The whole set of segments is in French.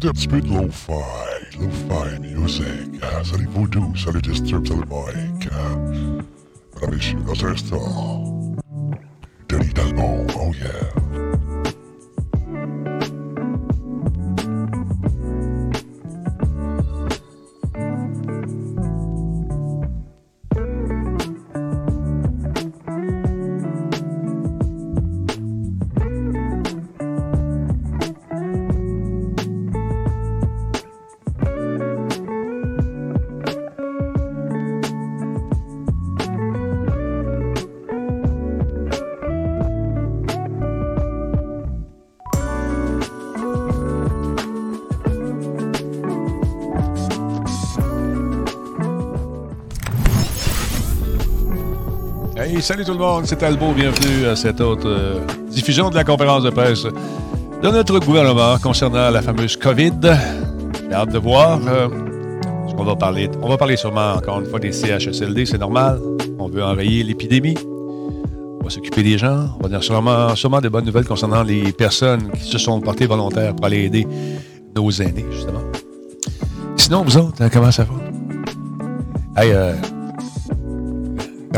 On écoute un petit peu de lo-fi, lo-fi music. Ah, salut Voodoo, salut Disturb, salut Mike. Ah, mesdames et messieurs, salut tout le monde, c'est Talbot, bienvenue à cette autre euh, diffusion de la conférence de presse de notre gouvernement concernant la fameuse COVID. J'ai hâte de voir euh, ce qu'on va parler. On va parler sûrement encore une fois des CHSLD, c'est normal. On veut enrayer l'épidémie. On va s'occuper des gens. On va dire sûrement, sûrement des bonnes nouvelles concernant les personnes qui se sont portées volontaires pour aller aider nos aînés, justement. Sinon, vous autres, comment ça va? Hey, euh,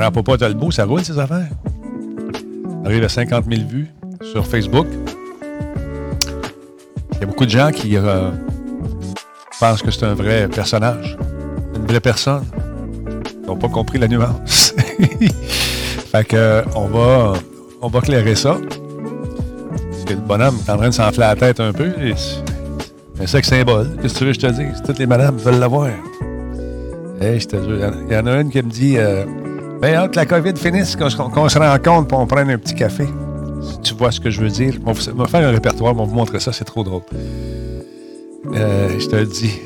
Grand Papa Talbot, ça roule ces affaires? arrive à 50 000 vues sur Facebook. Il y a beaucoup de gens qui euh, pensent que c'est un vrai personnage, une vraie personne. Ils n'ont pas compris la nuance. fait que, euh, on va, on va clairer ça. Parce que le bonhomme est en train de s'enfler la tête un peu. C'est un sexe symbole. Qu'est-ce que tu veux que je te dise? Toutes les madames veulent l'avoir. Hey, je te Il y en a une qui me dit euh, ben, hâte que la COVID finisse, qu'on se rencontre pour on prenne un petit café. Si tu vois ce que je veux dire. On va faire un répertoire, on va vous montrer ça, c'est trop drôle. Euh, je te le dis.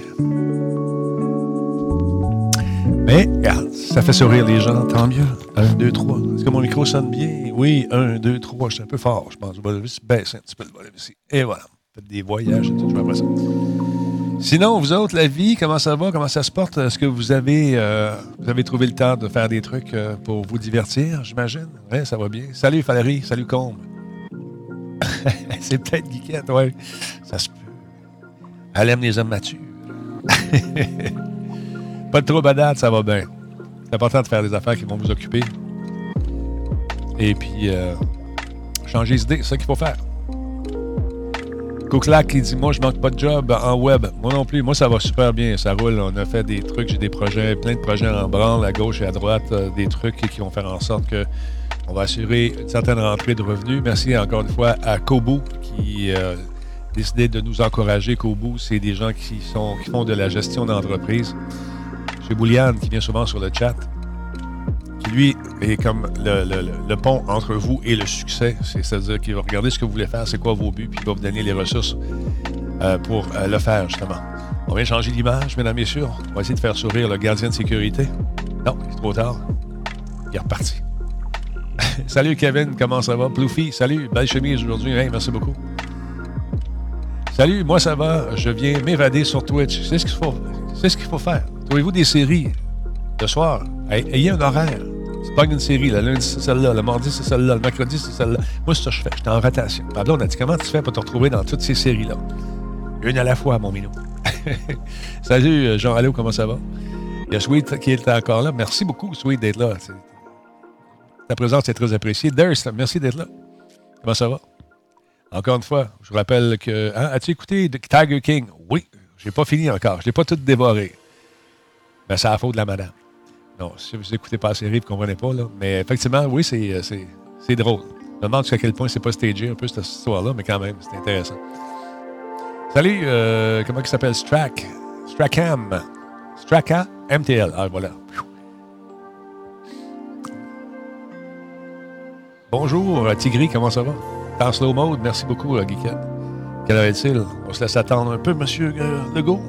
Mais, regarde, ça fait sourire les gens, tant mieux. Un, deux, trois. Est-ce que mon micro sonne bien? Oui, un, deux, trois. Je suis un peu fort, je pense. Je vais baisser un petit peu le volume ici. Et voilà. Faites des voyages, tout, je vais ça. Sinon, vous autres, la vie, comment ça va? Comment ça se porte? Est-ce que vous avez, euh, trouvé le temps de faire des trucs euh, pour vous divertir, j'imagine? Oui, ça va bien. Salut Valérie, salut Combe. C'est peut-être Guiquette, oui. Ça se peut. Elle aime les hommes matures. Pas de trouble à ça va bien. C'est important de faire des affaires qui vont vous occuper. Et puis, euh, changer d'idée, c'est ça qu'il faut faire. Coquelac qui dit Moi, je manque pas de job en web. Moi non plus. Moi, ça va super bien. Ça roule. On a fait des trucs. J'ai des projets, plein de projets en branle, à gauche et à droite. Euh, des trucs qui vont faire en sorte que on va assurer une certaine rentrée de revenus. Merci encore une fois à Kobu qui a euh, décidé de nous encourager. Kobu, c'est des gens qui, qui font de la gestion d'entreprise. Chez Bouliane, qui vient souvent sur le chat, lui, est comme le, pont entre vous et le succès. C'est-à-dire qu'il va regarder ce que vous voulez faire, c'est quoi vos buts, puis il va vous donner les ressources euh, pour euh, le faire, justement. On vient changer l'image, mesdames messieurs. On va essayer de faire sourire le gardien de sécurité. Non, c'est trop tard. Il est reparti. salut Kevin, comment ça va? Ploufy, salut, belle chemise aujourd'hui. merci beaucoup. Salut, moi ça va. Je viens m'évader sur Twitch. C'est ce qu'il faut, c'est ce qu'il faut faire. Trouvez-vous des séries le soir? Ayez un horaire. Pas une série. Le lundi, c'est celle-là. Le mardi, c'est celle-là. Le mercredi, c'est celle-là. Moi, c'est ça que je fais. J'étais en rotation. Pablo, on a dit comment tu fais pour te retrouver dans toutes ces séries-là? Une à la fois, mon minou. Salut, euh, Jean Allo, comment ça va? Il y a Sweet qui est encore là. Merci beaucoup, Sweet, d'être là. Ta présence est très appréciée. Durst, merci d'être là. Comment ça va? Encore une fois, je vous rappelle que. Hein, as-tu écouté Tiger King? Oui, j'ai pas fini encore. Je l'ai pas tout dévoré. Mais c'est la faute de la madame. Non, si vous n'écoutez pas la série, vous ne comprenez pas. Là. Mais effectivement, oui, c'est, euh, c'est, drôle. Je me demande jusqu'à quel point c'est pas stagé un peu cette histoire-là, mais quand même, c'est intéressant. Salut, euh, comment il s'appelle? Strack. Strackham. Stracka MTL. Ah, voilà. Bonjour, Tigri, comment ça va? En slow mode, merci beaucoup, Geekette. Quelle heure est-il? On se laisse attendre un peu, monsieur euh, Legault?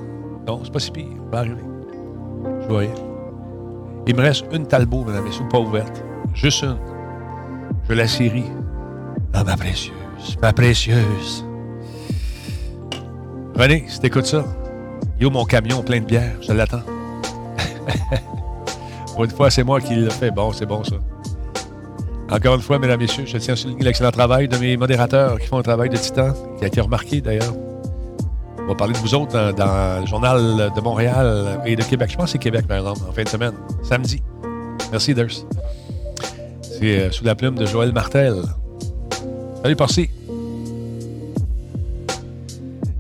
Non, c'est pas si pire. Va arriver. Je rien. Il me reste une Talbot, mesdames et messieurs, pas ouverte. Juste une. Je la série. Ah, ma précieuse, ma précieuse. René, si t'écoutes ça, yo, mon camion plein de bière, je l'attends. Une fois, c'est moi qui l'ai fait. Bon, c'est bon, ça. Encore une fois, mesdames, messieurs, je tiens à souligner l'excellent travail de mes modérateurs qui font un travail de titan, qui a été remarqué d'ailleurs. On va parler de vous autres dans, le journal de Montréal et de Québec. Je pense que c'est Québec, par exemple, en fin de semaine, samedi. Merci, Durs. C'est euh, sous la plume de Joël Martel. Salut, Parsi.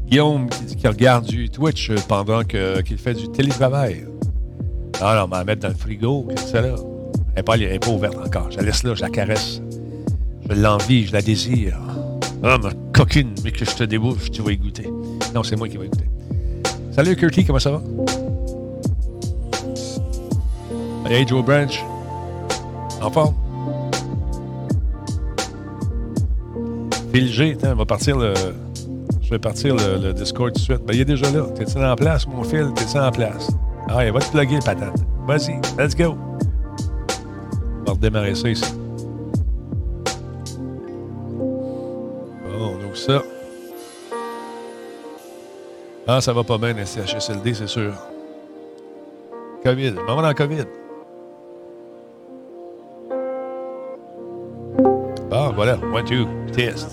Guillaume qui, regarde du Twitch pendant qu'il fait du télétravail. Non, on va la mettre dans le frigo. Qu'est-ce que c'est là? Elle n'est pas, ouverte encore. Je la laisse là, je la caresse. Je l'envie, je la désire. Ah, ma coquine, mais que je te débouche, tu vas y goûter. Non, c'est moi qui vais y goûter. Salut, Curtis, comment ça va? Hey, Joe Branch. En forme? Phil G, on va partir le. Je vais partir le, Discord tout de suite. Ben, il est déjà là. T'es-tu en place, mon fil? T'es-tu en place? Ah, il va te plugger, patate. Vas-y, let's go. On va redémarrer ça ici. Bon, on ouvre ça. Ah, ça va pas bien, le CHSLD, c'est sûr. COVID. Maman dans COVID. Bon, voilà. One, two, test.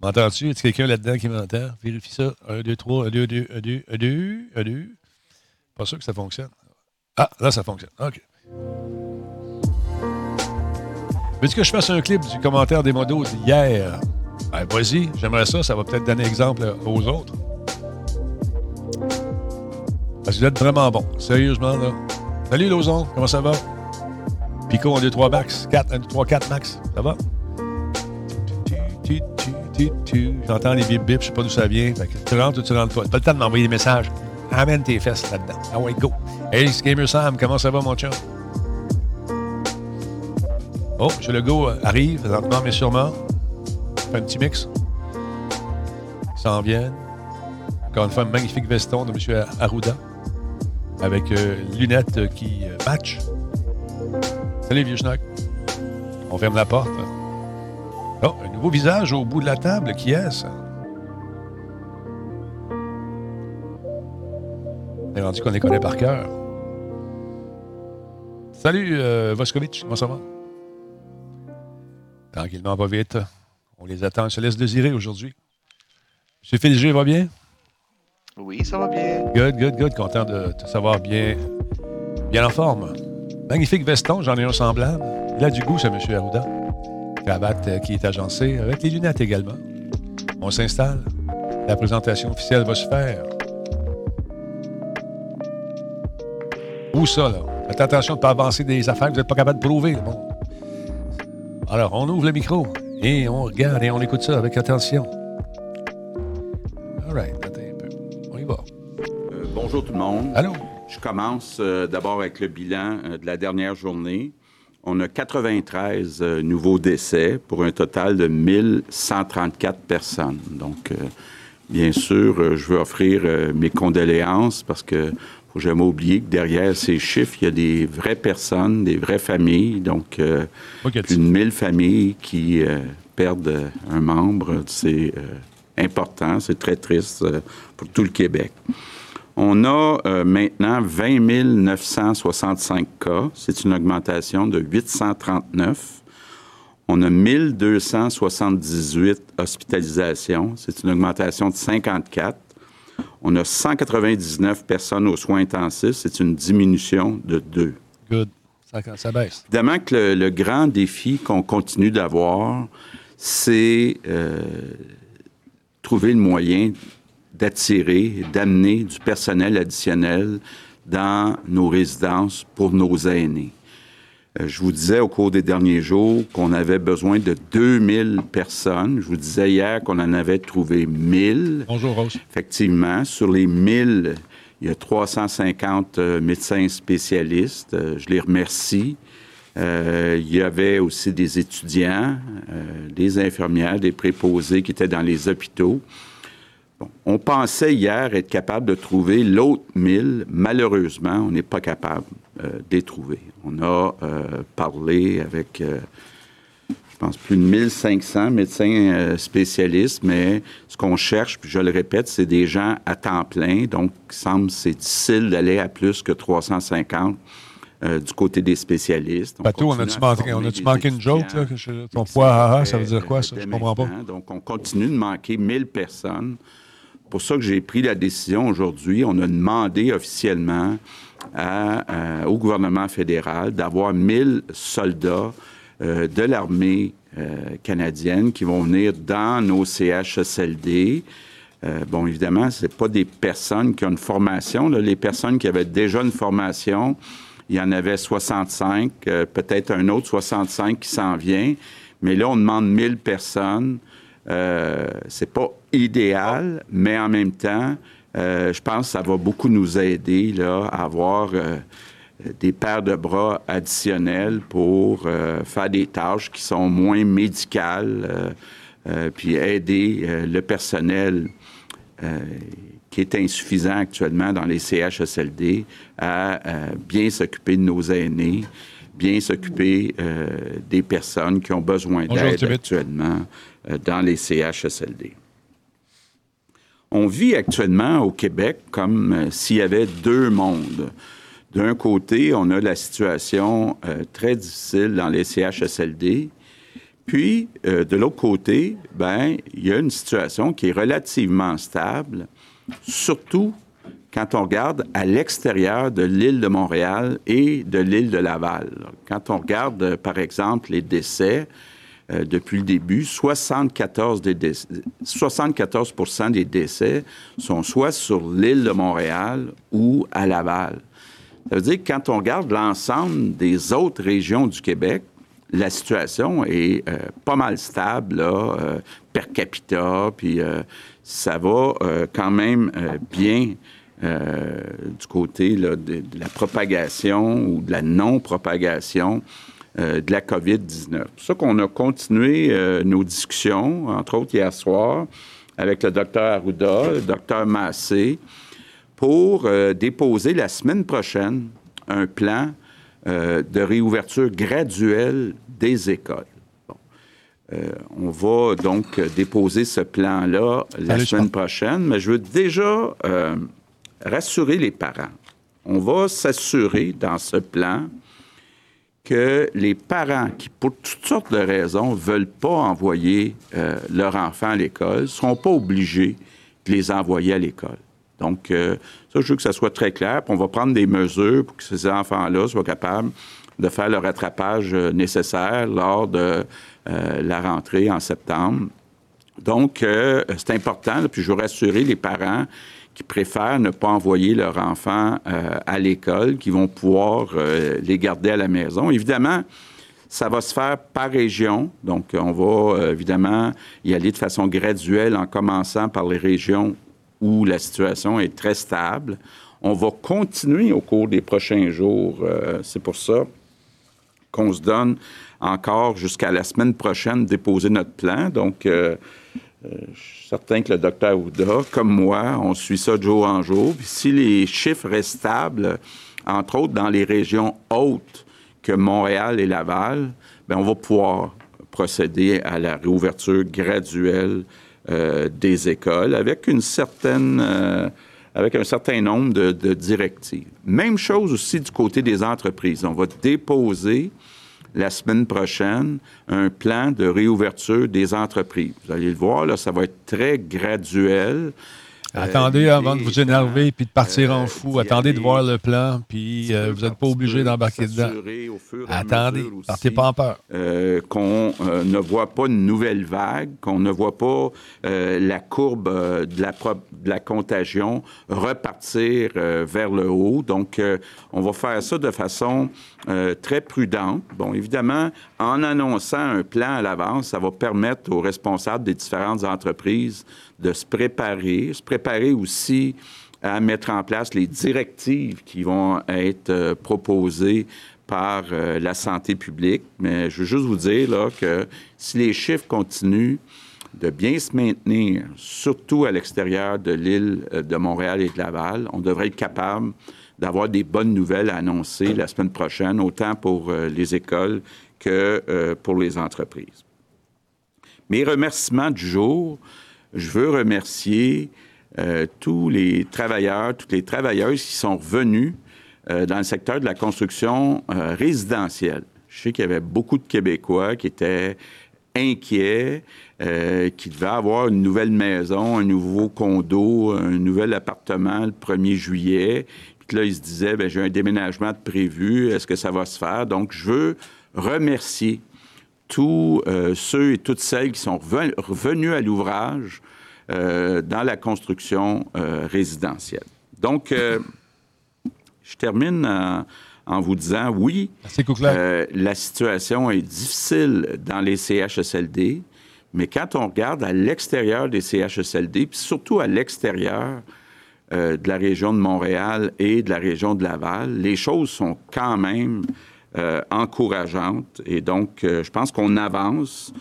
M'entends-tu? Y a quelqu'un là-dedans qui m'entend? Vérifie ça. Un, deux, trois, un, deux, deux, un, deux, un, deux, un, deux. Pas sûr que ça fonctionne. Ah, là, ça fonctionne. OK. Veux-tu que je fasse un clip du commentaire des modos d'hier? Ben, vas-y, j'aimerais ça. Ça va peut-être donner exemple aux autres. Parce que vous êtes vraiment bon. Sérieusement, là. Salut, Lozon. Comment ça va? Pico, 1, 2, 3 max. 4, 1, 2, 3, 4 max. Ça va? J'entends les bip bip, je sais pas d'où ça vient. tu rentres ou tu rentres pas. Pas le temps de m'envoyer des messages. Amène tes fesses là-dedans. Ah ouais, go. Hey, Gamer Sam, comment ça va, mon chum? Oh, M. Legault arrive, lentement mais sûrement. Fait un petit mix. Ils s'en viennent. Encore une fois, un magnifique veston de M. Arruda. Avec euh, lunettes qui euh, matchent. Salut, vieux schnock. On ferme la porte. Oh, un nouveau visage au bout de la table. Qui est-ce? Est rendu qu'on les connaît par cœur. Salut, euh, Voskovitch. Comment ça va? Tranquillement, pas vite. On les attend. On se laisse désirer aujourd'hui. Monsieur Philgé, va bien? Oui, ça va bien. Good, good, good. Content de te savoir bien, bien en forme. Magnifique veston, j'en ai un semblable. Il a du goût, ce monsieur Arruda. Cravate euh, qui est agencée, avec les lunettes également. On s'installe. La présentation officielle va se faire. Où ça, là? Faites attention de ne pas avancer des affaires que vous n'êtes pas capable de prouver. Bon. Alors, on ouvre le micro et on regarde et on écoute ça avec attention. All right, attends un peu. On y va. Euh, bonjour tout le monde. Allô? Je commence euh, d'abord avec le bilan euh, de la dernière journée. On a 93 nouveaux décès pour un total de 1134 personnes. Donc, bien sûr, je veux offrir mes condoléances parce que faut jamais oublier que derrière ces chiffres, il y a des vraies personnes, des vraies familles. Donc, euh, plus de 1000 familles qui euh, perdent un membre. C'est euh, important, c'est très triste pour tout le Québec. On a maintenant 20 965 cas. C'est une augmentation de 839. On a 1278 hospitalisations. C'est une augmentation de 54. On a 199 personnes aux soins intensifs. C'est une diminution de deux. Good. Ça, baisse. Évidemment que le, grand défi qu'on continue d'avoir, c'est euh, trouver le moyen d'attirer, d'amener du personnel additionnel dans nos résidences pour nos aînés. Euh, je vous disais au cours des derniers jours qu'on avait besoin de 2000 personnes. Je vous disais hier qu'on en avait trouvé 1000. Bonjour, Rose. Effectivement, sur les 1000, il y a 350 euh, médecins spécialistes. Euh, je les remercie. il y avait aussi des étudiants, des infirmières, des préposés qui étaient dans les hôpitaux. on pensait hier être capable de trouver l'autre 1000. Malheureusement, on n'est pas capable trouver. On a euh, parlé avec, euh, je pense, plus de 1500 médecins euh, spécialistes, mais ce qu'on cherche, puis je le répète, c'est des gens à temps plein. Donc, il semble c'est difficile d'aller à plus que 350 euh, du côté des spécialistes. Bateau, on a-tu manqué, on des manqué une joke? Là, je- ton poids, ah, ah, ça veut dire quoi, euh, ça? Je comprends pas. Donc, on continue de manquer 1000 personnes. pour ça que j'ai pris la décision aujourd'hui. On a demandé officiellement euh, au gouvernement fédéral d'avoir 1000 soldats euh, de l'armée euh, canadienne qui vont venir dans nos CHSLD. Bon, évidemment, ce pas des personnes qui ont une formation. Les personnes qui avaient déjà une formation, il y en avait 65, euh, peut-être un autre 65 qui s'en vient. Mais là, on demande 1000 personnes. C'est pas idéal, mais en même temps, euh, je pense que ça va beaucoup nous aider là, à avoir euh, des paires de bras additionnels pour euh, faire des tâches qui sont moins médicales, puis aider le personnel qui est insuffisant actuellement dans les CHSLD à bien s'occuper de nos aînés, bien s'occuper des personnes qui ont besoin d'aide actuellement dans les CHSLD. On vit actuellement au Québec comme euh, s'il y avait deux mondes. D'un côté, on a la situation euh, très difficile dans les CHSLD. Puis, euh, de l'autre côté, ben, il y a une situation qui est relativement stable, surtout quand on regarde à l'extérieur de l'île de Montréal et de l'île de Laval. Quand on regarde, par exemple, les décès euh, depuis le début, 74, des décès- 74 des décès sont soit sur l'île de Montréal ou à Laval. Ça veut dire que quand on regarde l'ensemble des autres régions du Québec, la situation est euh, pas mal stable, là, euh, per capita, puis ça va quand même bien du côté de la propagation ou de la non-propagation euh, de la COVID-19. C'est pour ça qu'on a continué euh, nos discussions, entre autres hier soir, avec le docteur Arruda, le docteur Massé, pour euh, déposer la semaine prochaine un plan de réouverture graduelle des écoles. Bon. On va donc déposer ce plan-là la semaine prochaine, mais je veux déjà rassurer les parents. On va s'assurer dans ce plan que les parents qui, pour toutes sortes de raisons, veulent pas envoyer euh, leur enfant à l'école, ne seront pas obligés de les envoyer à l'école. Donc, euh, ça, je veux que ça soit très clair. On va prendre des mesures pour que ces enfants-là soient capables de faire le rattrapage euh, nécessaire lors de la rentrée en septembre. Donc, euh, c'est important, là, puis je veux rassurer les parents qui préfèrent ne pas envoyer leurs enfants euh, à l'école, qui vont pouvoir euh, les garder à la maison. Évidemment, ça va se faire par région. Donc, on va euh, évidemment y aller de façon graduelle en commençant par les régions où la situation est très stable. On va continuer au cours des prochains jours. c'est pour ça qu'on se donne encore jusqu'à la semaine prochaine déposer notre plan. Donc, euh, euh, je suis certain que le docteur Ouda, comme moi, on suit ça de jour en jour. Puis si les chiffres restent stables, entre autres dans les régions hautes que Montréal et Laval, bien, on va pouvoir procéder à la réouverture graduelle euh, des écoles avec une certaine... avec un certain nombre de, de directives. Même chose aussi du côté des entreprises. On va déposer la semaine prochaine un plan de réouverture des entreprises. Vous allez le voir, là, ça va être très graduel. Attendez Euh, avant de vous énerver puis de partir en euh, fou. Attendez de voir le plan, puis euh, vous n'êtes pas obligé d'embarquer dedans. Attendez, aussi, partez pas en peur. qu'on ne voit pas une nouvelle vague, qu'on ne voit pas la courbe de, la de la contagion repartir vers le haut. Donc, on va faire ça de façon très prudente. Bon, évidemment, en annonçant un plan à l'avance, ça va permettre aux responsables des différentes entreprises de se préparer, se préparer aussi à mettre en place les directives qui vont être euh, proposées par euh, la santé publique. Mais je veux juste vous dire là, que si les chiffres continuent de bien se maintenir, surtout à l'extérieur de l'île euh, de Montréal et de Laval, on devrait être capable d'avoir des bonnes nouvelles à annoncer la semaine prochaine, autant pour les écoles que pour les entreprises. Mes remerciements du jour, je veux remercier euh, tous les travailleurs, toutes les travailleuses qui sont revenus euh, dans le secteur de la construction euh, résidentielle. Je sais qu'il y avait beaucoup de Québécois qui étaient inquiets, qui devaient avoir une nouvelle maison, un nouveau condo, un nouvel appartement le 1er juillet. Puis là, ils se disaient, j'ai un déménagement de prévu, est-ce que ça va se faire? Donc, je veux remercier tous ceux et toutes celles qui sont reven- revenus à l'ouvrage dans la construction euh, résidentielle. Donc, euh, je termine en, en vous disant, oui, euh, la situation est difficile dans les CHSLD, mais quand on regarde à l'extérieur des CHSLD, puis surtout à l'extérieur euh, de la région de Montréal et de la région de Laval, les choses sont quand même euh, encourageantes. Et donc, euh, je pense qu'on avance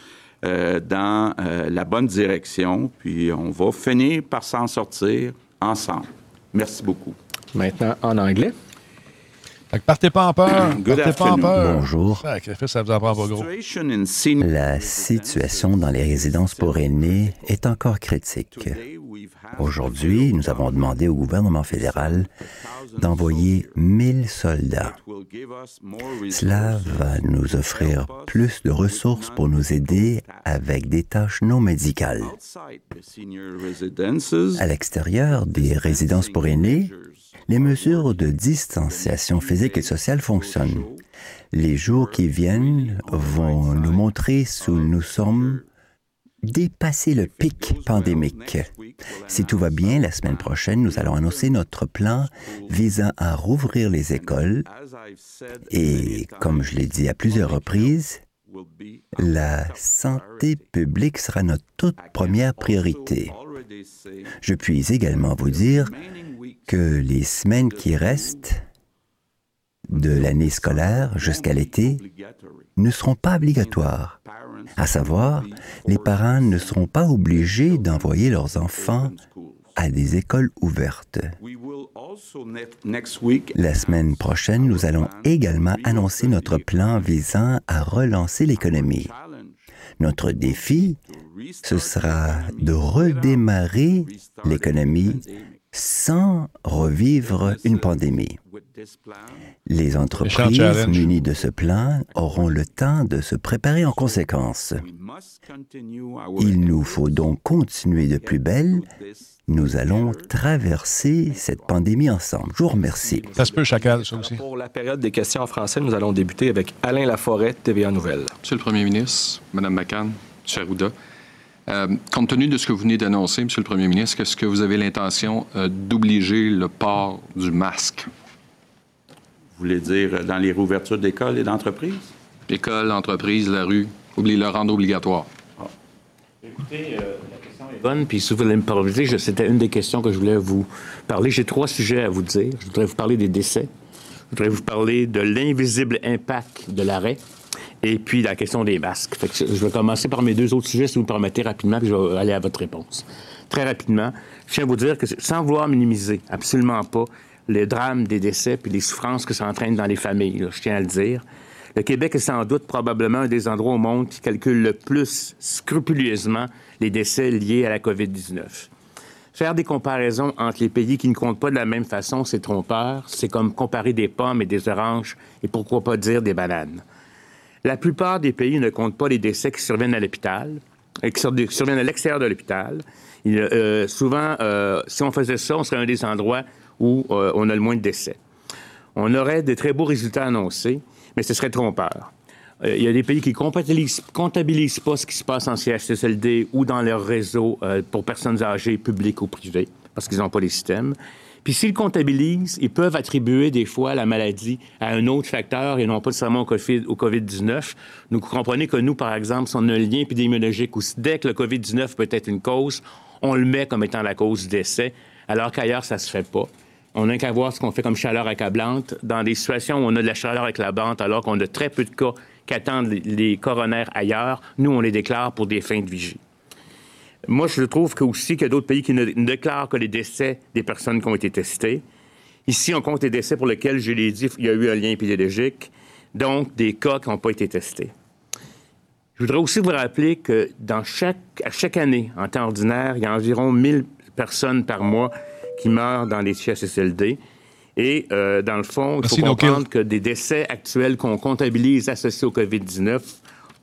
euh, dans euh, la bonne direction, puis on va finir par s'en sortir ensemble. Merci beaucoup. Maintenant, en anglais. Fait que partez pas en peur. Good partez pas en peur. Bonjour. Ça vous en prend pas gros. Situation in senior- La situation dans les résidences pour aînés est encore critique. Aujourd'hui, nous avons demandé au gouvernement fédéral d'envoyer 1000 soldats. will give us more Cela resources va nous offrir plus de ressources pour nous aider avec des tâches non médicales. À l'extérieur des résidences pour aînés, les mesures de distanciation physique et sociale fonctionnent. Les jours qui viennent vont nous montrer où nous sommes dépassé le pic pandémique. Si tout va bien, la semaine prochaine, nous allons annoncer notre plan visant à rouvrir les écoles et, comme je l'ai dit à plusieurs reprises, la santé publique sera notre toute première priorité. Je puis également vous dire que les semaines qui restent de l'année scolaire jusqu'à l'été ne seront pas obligatoires. À savoir, les parents ne seront pas obligés d'envoyer leurs enfants à des écoles ouvertes. La semaine prochaine, nous allons également annoncer notre plan visant à relancer l'économie. Notre défi, ce sera de redémarrer l'économie sans revivre une pandémie. Les entreprises munies de ce plan auront le temps de se préparer en conséquence. Il nous faut donc continuer de plus belle. Nous allons traverser cette pandémie ensemble. Je vous remercie. Ça se peut, chacal, ça aussi. Pour la période des questions en français, nous allons débuter avec Alain Laforêt, TVA Nouvelle. Monsieur le Premier ministre, Mme McCann, M. Arruda, euh, compte tenu de ce que vous venez d'annoncer, Monsieur le Premier ministre, est-ce que vous avez l'intention euh, d'obliger le port du masque? Vous voulez dire euh, dans les réouvertures d'écoles et d'entreprises? École, entreprise, la rue, oubliez le rendre obligatoire. Écoutez, euh, la question est bonne, puis si vous voulez me permettre, c'était une des questions que je voulais vous parler. J'ai trois sujets à vous dire. Je voudrais vous parler des décès. Je voudrais vous parler de l'invisible impact de l'arrêt. Et puis la question des masques. Fait que je vais commencer par mes deux autres sujets, si vous me permettez rapidement, puis je vais aller à votre réponse. Très rapidement, je tiens à vous dire que sans vouloir minimiser, absolument pas, les drames des décès puis les souffrances que ça entraîne dans les familles, je tiens à le dire. Le Québec est sans doute probablement un des endroits au monde qui calcule le plus scrupuleusement les décès liés à la COVID-19. Faire des comparaisons entre les pays qui ne comptent pas de la même façon, c'est trompeur. C'est comme comparer des pommes et des oranges et pourquoi pas dire des bananes. La plupart des pays ne comptent pas les décès qui surviennent à l'hôpital, et qui sur- surviennent à l'extérieur de l'hôpital. Euh, souvent, euh, si on faisait ça, on serait un des endroits où euh, on a le moins de décès. On aurait de très beaux résultats annoncés, mais ce serait trompeur. Euh, Il y a des pays qui comptabilisent, pas ce qui se passe en CHSLD ou dans leur réseau euh, pour personnes âgées, publiques ou privées, parce qu'ils n'ont pas les systèmes. Puis s'ils comptabilisent, ils peuvent attribuer des fois la maladie à un autre facteur et non pas nécessairement au COVID- au COVID-19. Nous comprenez que nous, par exemple, si on a un lien épidémiologique si dès que le COVID-19 peut être une cause, on le met comme étant la cause du décès, alors qu'ailleurs, ça se fait pas. On n'a qu'à voir ce qu'on fait comme chaleur accablante. Dans des situations où on a de la chaleur accablante, alors qu'on a très peu de cas qui attendent les- les coronaires ailleurs, nous, on les déclare pour des fins de vigie. Moi, je trouve que aussi qu'il y a d'autres pays qui ne, ne déclarent que les décès des personnes qui ont été testées. Ici, on compte les décès pour lesquels, je l'ai dit, il y a eu un lien épidémiologique, donc des cas qui n'ont pas été testés. Je voudrais aussi vous rappeler que dans chaque, à chaque année, en temps ordinaire, il y a environ 1000 personnes par mois qui meurent dans les CHSLD. Et euh, dans le fond, il faut Merci, comprendre que des décès actuels qu'on comptabilise associés au COVID-19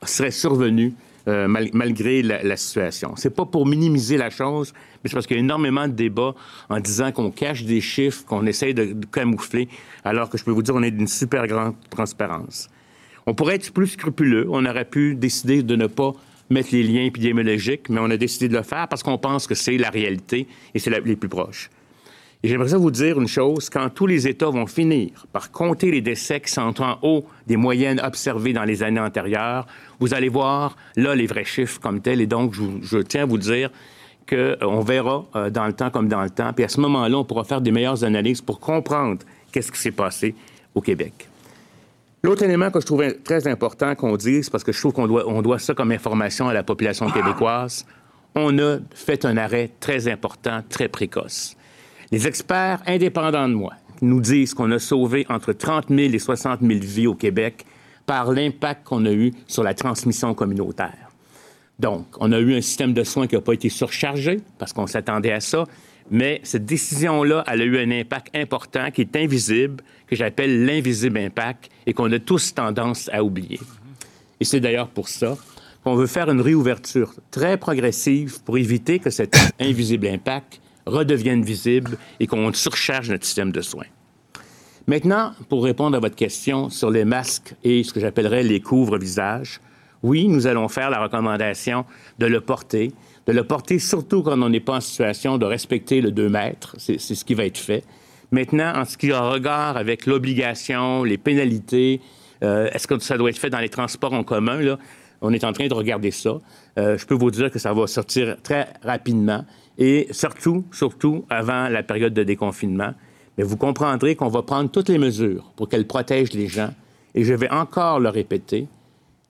seraient survenus euh, mal- malgré la, la situation. C'est pas pour minimiser la chose, mais c'est parce qu'il y a énormément de débats en disant qu'on cache des chiffres, qu'on essaye de, camoufler, alors que je peux vous dire, on est d'une super grande transparence. On pourrait être plus scrupuleux. On aurait pu décider de ne pas mettre les liens épidémiologiques, mais on a décidé de le faire parce qu'on pense que c'est la réalité et c'est les plus proches. J'aimerais vous dire une chose, quand tous les États vont finir par compter les décès qui sont en haut des moyennes observées dans les années antérieures, vous allez voir là les vrais chiffres comme tels. Et donc, je, tiens à vous dire qu'on verra euh, dans le temps comme dans le temps. Puis à ce moment-là, on pourra faire des meilleures analyses pour comprendre qu'est-ce qui s'est passé au Québec. L'autre élément que je trouvais très important qu'on dise, parce que je trouve qu'on doit, doit ça comme information à la population québécoise, on a fait un arrêt très important, très précoce. Les experts indépendants de moi nous disent qu'on a sauvé entre 30 000 et 60 000 vies au Québec par l'impact qu'on a eu sur la transmission communautaire. Donc, on a eu un système de soins qui n'a pas été surchargé parce qu'on s'attendait à ça, mais cette décision-là, elle a eu un impact important qui est invisible, que j'appelle l'invisible impact et qu'on a tous tendance à oublier. Et c'est d'ailleurs pour ça qu'on veut faire une réouverture très progressive pour éviter que cet invisible impact redevienne visible et qu'on surcharge notre système de soins. Maintenant, pour répondre à votre question sur les masques et ce que j'appellerais les couvre-visages, oui, nous allons faire la recommandation de le porter, de le porter surtout quand on n'est pas en situation de respecter le 2 mètres. C'est c'est ce qui va être fait. Maintenant, en ce qui a regard avec l'obligation, les pénalités, euh, est-ce que ça doit être fait dans les transports en commun? Là? On est en train de regarder ça. Euh, je peux vous dire que ça va sortir très rapidement et surtout, surtout avant la période de déconfinement. Mais vous comprendrez qu'on va prendre toutes les mesures pour qu'elles protègent les gens. Et je vais encore le répéter,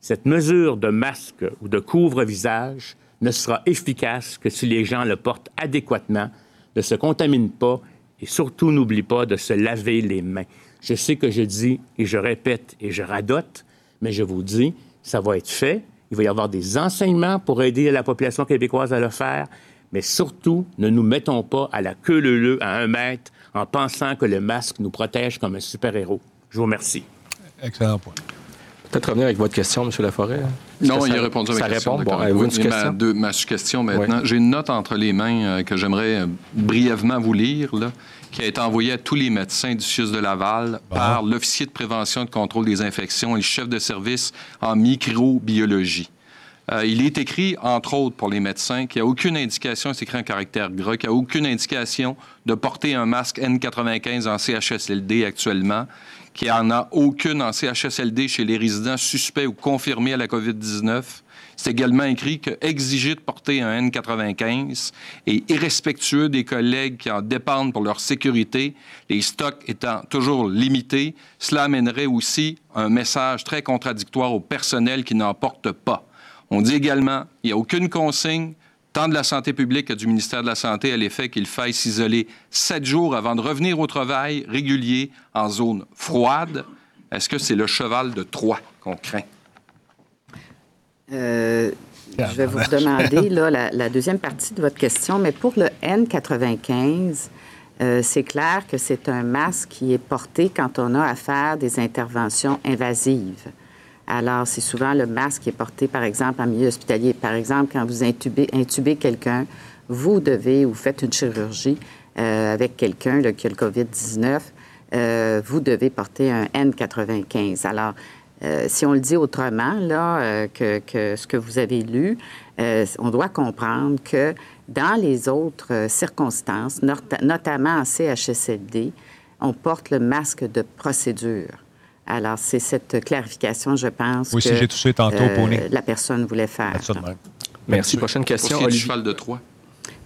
cette mesure de masque ou de couvre-visage ne sera efficace que si les gens le portent adéquatement, ne se contaminent pas et surtout n'oublient pas de se laver les mains. Je sais que je dis et je répète et je radote, mais je vous dis, ça va être fait. Il va y avoir des enseignements pour aider la population québécoise à le faire, mais surtout, ne nous mettons pas à la queue leu à un mètre en pensant que le masque nous protège comme un super-héros. Je vous remercie. Excellent point. Peut-être revenir avec votre question, M. Laforêt. Est-ce Non, il a répondu à ma ça question. répond. Bon, une ma, question? deux- ma question maintenant. J'ai une note entre les mains euh, que j'aimerais euh, brièvement vous lire, là, qui a été envoyée à tous les médecins du CIUS de Laval par l'officier de prévention et de contrôle des infections et le chef de service en microbiologie. Euh, il est écrit, entre autres, pour les médecins, qu'il n'y a aucune indication, c'est écrit en caractère gras, qu'il n'y a aucune indication de porter un masque N95 en CHSLD actuellement, qu'il n'y en a aucune en CHSLD chez les résidents suspects ou confirmés à la COVID-19. C'est également écrit que exiger de porter un N95 est irrespectueux des collègues qui en dépendent pour leur sécurité, les stocks étant toujours limités. Cela amènerait aussi un message très contradictoire au personnel qui n'en porte pas. On dit également qu'il n'y a aucune consigne, tant de la santé publique que du ministère de la Santé, à l'effet qu'il faille s'isoler sept jours avant de revenir au travail régulier en zone froide. Est-ce que c'est le cheval de Troie qu'on craint? Euh, je vais vous demander la, deuxième partie de votre question, mais pour le N95, euh, c'est clair que c'est un masque qui est porté quand on a à des interventions invasives. Alors, c'est souvent le masque qui est porté, par exemple, en milieu hospitalier. Par exemple, quand vous intubez, quelqu'un, vous devez, ou faites une chirurgie euh, avec quelqu'un qui a le COVID-19, euh, vous devez porter un N95. Alors, euh, si on le dit autrement, là, euh, que, que ce que vous avez lu, euh, on doit comprendre que dans les autres euh, circonstances, not- notamment en CHSLD, on porte le masque de procédure. Alors, c'est cette clarification, je pense, Oui, que si j'ai touché tantôt au poney. la personne voulait faire. Merci. Prochaine Pour question, ce qui est du Olivier. cheval de Troie.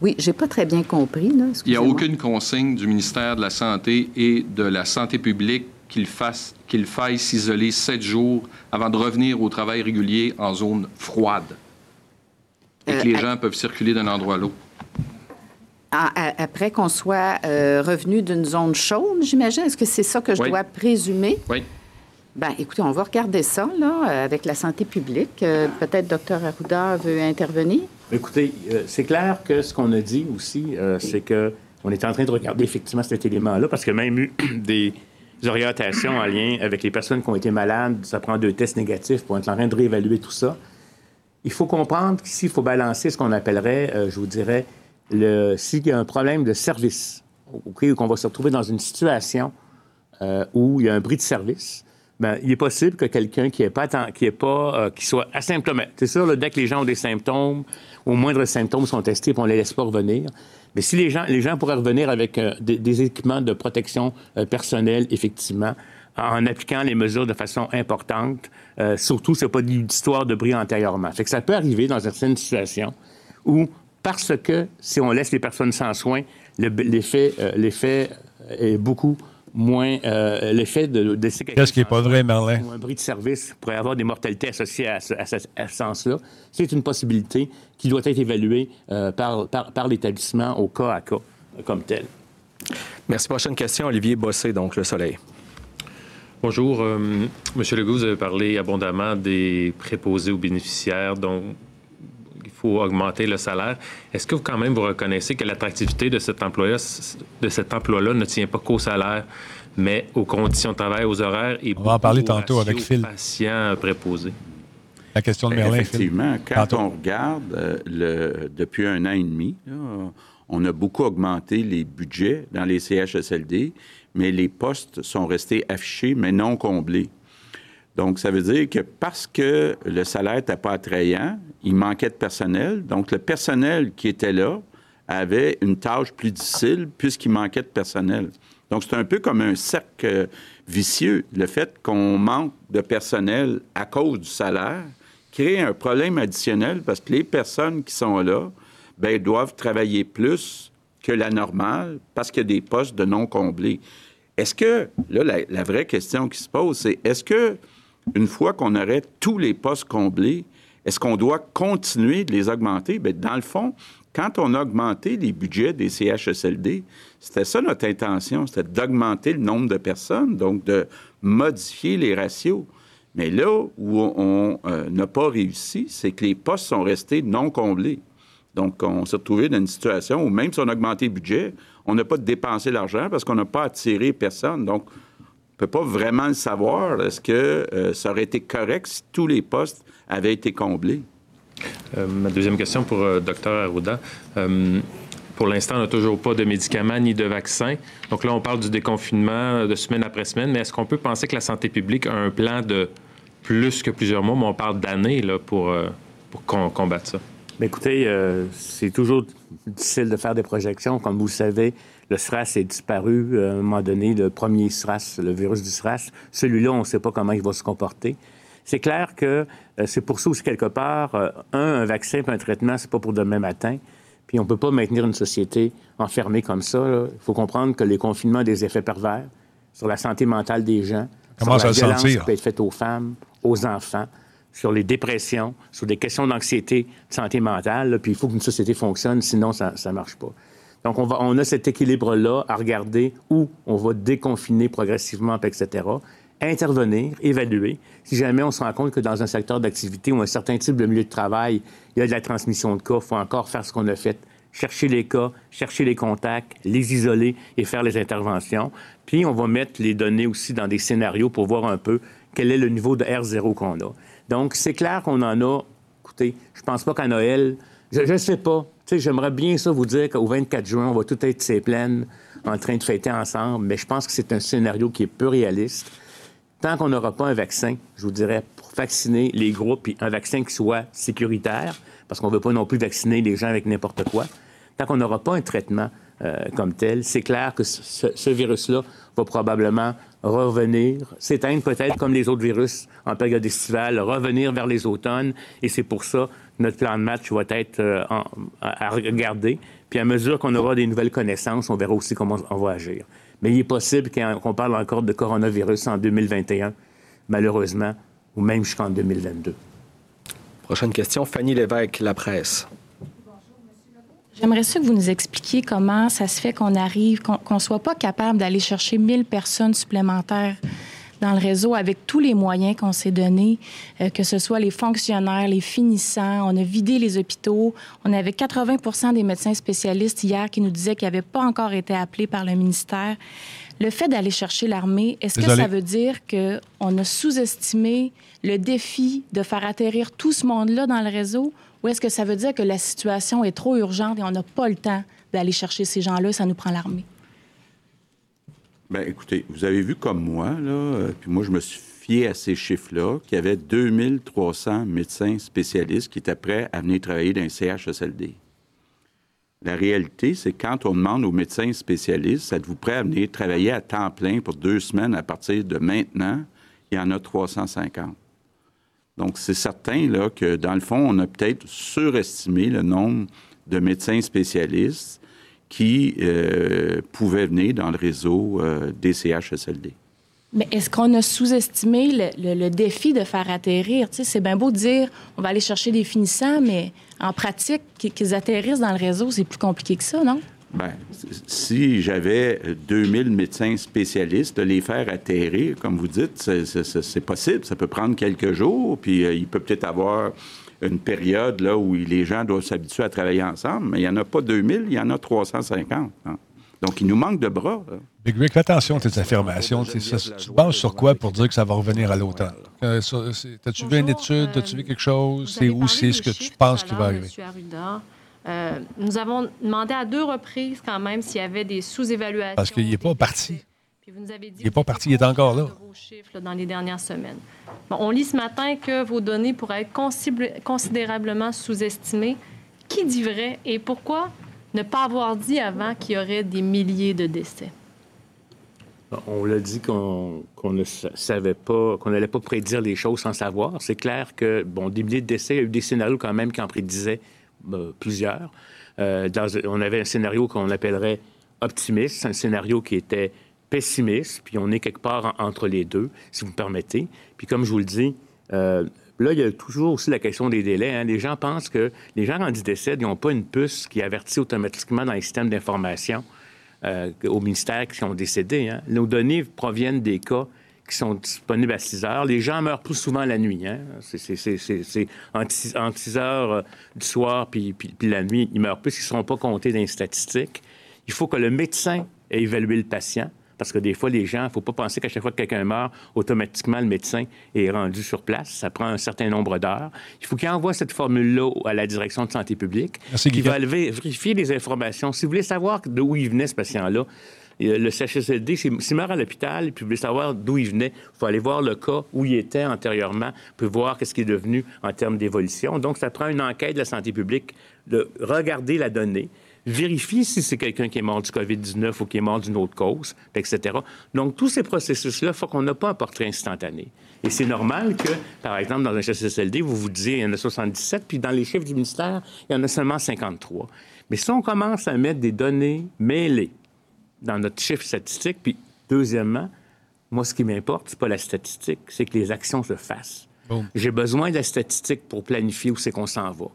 Oui, j'ai pas très bien compris. Là, Il n'y a aucune consigne du ministère de la Santé et de la Santé publique qu'il fasse qu'il faille s'isoler sept jours avant de revenir au travail régulier en zone froide. Et que Euh, les à- gens peuvent circuler d'un endroit à l'autre. Ah, après qu'on soit euh, revenu d'une zone chaude, j'imagine? Est-ce que c'est ça que je Oui. dois présumer? Oui. Bien, écoutez, on va regarder ça, là, euh, avec la santé publique. Euh, Peut-être Dr Arruda veut intervenir. Écoutez, euh, c'est clair que ce qu'on a dit aussi, euh, c'est que On est en train de regarder effectivement cet élément-là parce que même eu des orientations en lien avec les personnes qui ont été malades, ça prend deux tests négatifs pour être en train de réévaluer tout ça. Il faut comprendre qu'ici, il faut balancer ce qu'on appellerait, je vous dirais, le, s'il y a un problème de service, ou qu'on va se retrouver dans une situation où il y a un bris de service, ben, il est possible que quelqu'un qui est pas, qui est pas, euh, qui soit asymptomatique. C'est sûr, dès que les gens ont des symptômes, au moindre symptômes sont testés, puis on les laisse pas revenir. Mais si les gens, les gens pourraient revenir avec euh, des, équipements de protection personnelle, effectivement, en appliquant les mesures de façon importante, surtout, c'est pas d'histoire de bris antérieurement. Fait que ça peut arriver dans certaines situations où, parce que si on laisse les personnes sans soins, l'effet, l'effet est beaucoup moins euh, l'effet de, de Qu'est-ce qui n'est pas vrai, Merlin? un bris de service pourrait avoir des mortalités associées à ce, sens-là. C'est une possibilité qui doit être évaluée euh, par, par, l'établissement au cas à cas comme tel. Merci. Prochaine question, Olivier Bossé, donc Le Soleil. Bonjour. Euh, Monsieur Legault, vous avez parlé abondamment des préposés aux bénéficiaires, donc faut augmenter le salaire. Est-ce que vous, quand même, vous reconnaissez que l'attractivité de cet emploi-là de cet emploi-là ne tient pas qu'au salaire, mais aux conditions de travail, aux horaires et On va en parler tantôt avec Phil. patients préposés. La question de Merlin. Effectivement, quand on regarde euh, le, depuis un an et demi, on a beaucoup augmenté les budgets dans les CHSLD, mais les postes sont restés affichés, mais non comblés. Donc, ça veut dire que parce que le salaire n'était pas attrayant, il manquait de personnel. Donc, le personnel qui était là avait une tâche plus difficile puisqu'il manquait de personnel. Donc, c'est un peu comme un cercle vicieux. Le fait qu'on manque de personnel à cause du salaire crée un problème additionnel parce que les personnes qui sont là bien, doivent travailler plus que la normale parce qu'il y a des postes de non comblés. Est-ce que, là, la vraie question qui se pose, c'est est-ce que une fois qu'on aurait tous les postes comblés, est-ce qu'on doit continuer de les augmenter? Bien, dans le fond, quand on a augmenté les budgets des CHSLD, c'était ça notre intention, c'était d'augmenter le nombre de personnes, donc de modifier les ratios. Mais là où on euh, n'a pas réussi, c'est que les postes sont restés non comblés. Donc, on s'est retrouvé dans une situation où même si on a augmenté le budget, on n'a pas dépensé l'argent parce qu'on n'a pas attiré personne. Donc, peut pas vraiment le savoir. Est-ce que euh, ça aurait été correct si tous les postes avaient été comblés? Euh, ma deuxième question pour le euh, Dr Arruda. pour l'instant, on n'a toujours pas de médicaments ni de vaccins. Donc là, on parle du déconfinement de semaine après semaine, mais est-ce qu'on peut penser que la santé publique a un plan de plus que plusieurs mois, mais on parle d'années pour, pour combattre ça? écoutez, c'est toujours difficile de faire des projections. Comme vous le savez, le SRAS est disparu euh, à un moment donné, le premier SRAS, le virus du SRAS. Celui-là, on ne sait pas comment il va se comporter. C'est clair que euh, c'est pour ça aussi, quelque part, euh, un, un vaccin et un traitement, c'est pas pour demain matin. Puis on ne peut pas maintenir une société enfermée comme ça. Il faut comprendre que les confinements ont des effets pervers sur la santé mentale des gens, Comment sur la violence qui peut être faite aux femmes, aux enfants, sur les dépressions, sur des questions d'anxiété, de santé mentale. puis il faut qu'une société fonctionne, sinon ça ne marche pas. Donc, on, va, on a cet équilibre-là à regarder où on va déconfiner progressivement, etc. Intervenir, évaluer. Si jamais on se rend compte que dans un secteur d'activité ou un certain type de milieu de travail, il y a de la transmission de cas, il faut encore faire ce qu'on a fait. Chercher les cas, chercher les contacts, les isoler et faire les interventions. Puis, on va mettre les données aussi dans des scénarios pour voir un peu quel est le niveau de R0 qu'on a. Donc, c'est clair qu'on en a. Écoutez, je pense pas qu'à Noël, je ne sais pas j'aimerais bien ça vous dire qu'au 24 juin, on va tout être ces plaines en train de fêter ensemble, mais je pense que c'est un scénario qui est peu réaliste. Tant qu'on n'aura pas un vaccin, je vous dirais, pour vacciner les groupes, puis un vaccin qui soit sécuritaire, parce qu'on ne veut pas non plus vacciner les gens avec n'importe quoi, tant qu'on n'aura pas un traitement euh, comme tel, c'est clair que ce, virus-là va probablement revenir, s'éteindre peut-être comme les autres virus en période estivale, revenir vers les automnes, et c'est pour ça notre plan de match va être euh, à, regarder. Puis à mesure qu'on aura des nouvelles connaissances, on verra aussi comment on va agir. Mais il est possible qu'on parle encore de coronavirus en 2021, malheureusement, ou même jusqu'en 2022. Prochaine question, Fanny Lévesque, La Presse. J'aimerais ça que vous nous expliquiez comment ça se fait qu'on arrive, qu'on ne soit pas capable d'aller chercher 1000 personnes supplémentaires dans le réseau avec tous les moyens qu'on s'est donnés, euh, que ce soit les fonctionnaires, les finissants. On a vidé les hôpitaux. On avait 80% des médecins spécialistes hier qui nous disaient qu'ils n'avaient pas encore été appelés par le ministère. Le fait d'aller chercher l'armée, est-ce que ça veut dire qu'on a sous-estimé le défi de faire atterrir tout ce monde-là dans le réseau? Ou est-ce que ça veut dire que la situation est trop urgente et on n'a pas le temps d'aller chercher ces gens-là, ça nous prend l'armée? Bien, écoutez, vous avez vu comme moi, euh, puis moi, je me suis fié à ces chiffres-là, qu'il y avait 2300 médecins spécialistes qui étaient prêts à venir travailler dans un CHSLD. La réalité, c'est quand on demande aux médecins spécialistes, êtes-vous prêt à venir travailler à temps plein pour deux semaines à partir de maintenant, il y en a 350. Donc, c'est certain là, que, dans le fond, on a peut-être surestimé le nombre de médecins spécialistes qui euh, pouvaient venir dans le réseau euh, des CHSLD. Mais est-ce qu'on a sous-estimé le, défi de faire atterrir? c'est bien beau de dire on va aller chercher des finissants, mais en pratique, qu'ils atterrissent dans le réseau, c'est plus compliqué que ça, non? Bien, si j'avais 2000 médecins spécialistes, de les faire atterrir, comme vous dites, c'est possible. Ça peut prendre quelques jours, puis euh, il peut peut-être avoir une période là où les gens doivent s'habituer à travailler ensemble, mais il n'y en a pas 2000, il y en a 350. Hein. Donc, il nous manque de bras. Big Rick, fais attention à tes affirmations. tu te bases sur quoi pour dire que ça va revenir à l'automne? Euh, As-tu vu une étude? Euh, As-tu vu quelque chose? C'est où c'est ce que tu penses qui va arriver? Euh, nous avons demandé à deux reprises quand même s'il y avait des sous-évaluations. Parce qu'il n'est pas parti. Il n'est pas parti, il est encore là. chiffres dans les dernières semaines. on lit ce matin que vos données pourraient être considérablement sous-estimées. Qui dit vrai et pourquoi ne pas avoir dit avant qu'il y aurait des milliers de décès? On l'a dit qu'on ne savait pas, qu'on n'allait pas prédire les choses sans savoir. C'est clair que, bon, des milliers de décès, il y a eu des scénarios quand même qui en prédisaient euh, plusieurs. Euh, on avait un scénario qu'on appellerait optimiste, un scénario qui était pessimiste, puis on est quelque part entre les deux, si vous me permettez. Puis comme je vous le dis, euh, Là, il y a toujours aussi la question des délais. Hein. Les gens pensent que les gens, quand ils décèdent, ils n'ont pas une puce qui avertit automatiquement dans les systèmes d'information euh, au ministère qui sont décédés. Hein. Nos données proviennent des cas qui sont disponibles à 6 heures. Les gens meurent plus souvent la nuit. Hein. C'est entre 6 heures euh, du soir puis, puis, la nuit, ils meurent plus, ils ne seront pas comptés dans les statistiques. Il faut que le médecin ait évalué le patient parce que des fois, les gens, il ne faut pas penser qu'à chaque fois que quelqu'un meurt, automatiquement, le médecin est rendu sur place. Ça prend un certain nombre d'heures. Il faut qu'il envoie cette formule-là à la direction de santé publique, qui va vérifier les informations. Si vous voulez savoir d'où il venait, ce patient-là, le CHSLD, s'il meurt à l'hôpital, puis vous voulez savoir d'où il venait, il faut aller voir le cas, où il était antérieurement, puis voir qu'est-ce qui est devenu en termes d'évolution. Donc, ça prend une enquête de la santé publique de regarder la donnée, vérifier si c'est quelqu'un qui est mort du COVID-19 ou qui est mort d'une autre cause, etc. Donc, tous ces processus-là, il faut qu'on n'a pas un portrait instantané. Et c'est normal que, par exemple, dans un CSSLD, vous vous disiez, il y en a 77, puis dans les chiffres du ministère, il y en a seulement 53. Mais si on commence à mettre des données mêlées dans notre chiffre statistique, puis deuxièmement, moi, ce qui m'importe, c'est pas la statistique, c'est que les actions se fassent. J'ai besoin de la statistique pour planifier où c'est qu'on s'en va.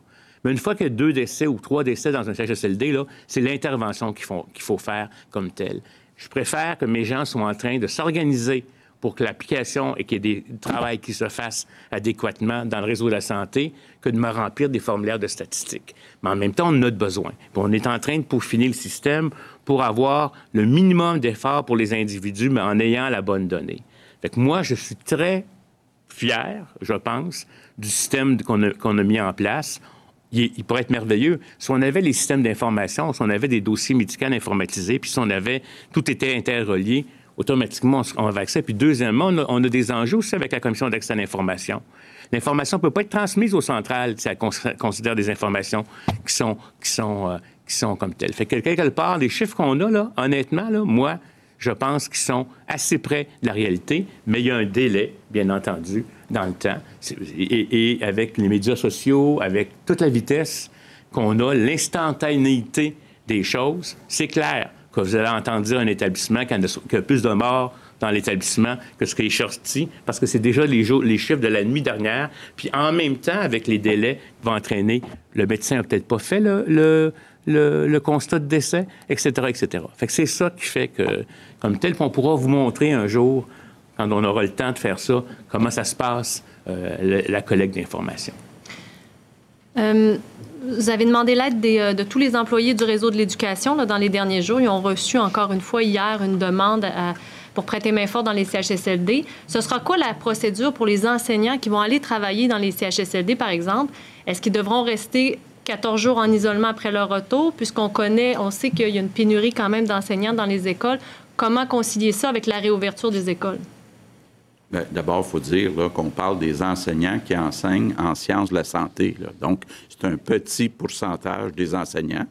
Mais une fois qu'il y a deux décès ou trois décès dans un CHSLD, c'est l'intervention qu'il faut, faire comme telle. Je préfère que mes gens soient en train de s'organiser pour que l'application et qu'il y ait des travail qui se fasse adéquatement dans le réseau de la santé que de me remplir des formulaires de statistiques. Mais en même temps, on a besoin. on est en train de peaufiner le système pour avoir le minimum d'efforts pour les individus, mais en ayant la bonne donnée. Fait moi, je suis très fier, je pense, du système qu'on a mis en place il, pourrait être merveilleux. Si on avait les systèmes d'information, si on avait des dossiers médicaux informatisés, puis si on avait tout était interrelié, automatiquement, on va accès. Puis deuxièmement, on a, des enjeux aussi avec la commission d'accès à l'information. L'information ne peut pas être transmise aux centrales si elle considère des informations qui sont, qui sont, euh, qui sont comme telles. Fait que quelque part, les chiffres qu'on a, là, honnêtement, moi, je pense qu'ils sont assez près de la réalité, mais il y a un délai, bien entendu, dans le temps. Et, avec les médias sociaux, avec toute la vitesse qu'on a, l'instantanéité des choses, c'est clair que vous allez entendre dire un établissement qu'il y a plus de morts dans l'établissement que ce qui est sorti, parce que c'est déjà les, chiffres de la nuit dernière. Puis en même temps, avec les délais qui vont entraîner, le médecin n'a peut-être pas fait le, constat de décès, etc., etc. C'est ça qui fait que, comme tel, on pourra vous montrer un jour quand on aura le temps de faire ça, comment ça se passe, euh, la collecte d'informations. Euh, vous avez demandé l'aide euh, de tous les employés du réseau de l'éducation dans les derniers jours. Ils ont reçu encore une fois hier une demande pour prêter main forte dans les CHSLD. Ce sera quoi la procédure pour les enseignants qui vont aller travailler dans les CHSLD, par exemple? Est-ce qu'ils devront rester 14 jours en isolement après leur retour, puisqu'on connaît, on sait qu'il y a une pénurie quand même d'enseignants dans les écoles. Comment concilier ça avec la réouverture des écoles? Ben, d'abord, il faut dire qu'on parle des enseignants qui enseignent en sciences de la santé. Donc, c'est un petit pourcentage des enseignants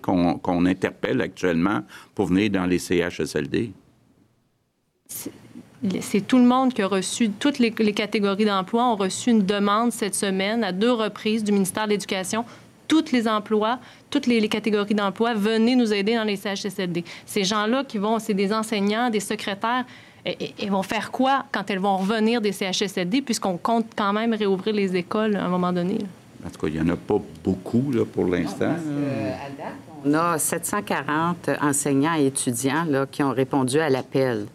qu'on interpelle actuellement pour venir dans les CHSLD. C'est tout le monde qui a reçu, toutes les, catégories d'emploi ont reçu une demande cette semaine à deux reprises du ministère de l'Éducation tous les emplois, toutes les, catégories d'emploi, venez nous aider dans les CHSLD. Ces gens-là qui vont, c'est des enseignants, des secrétaires, ils vont faire quoi quand elles vont revenir des CHSLD, puisqu'on compte quand même réouvrir les écoles à un moment donné? En tout cas, il n'y en a pas beaucoup là, pour l'instant. On a 740 enseignants et étudiants là, qui ont répondu à l'appel.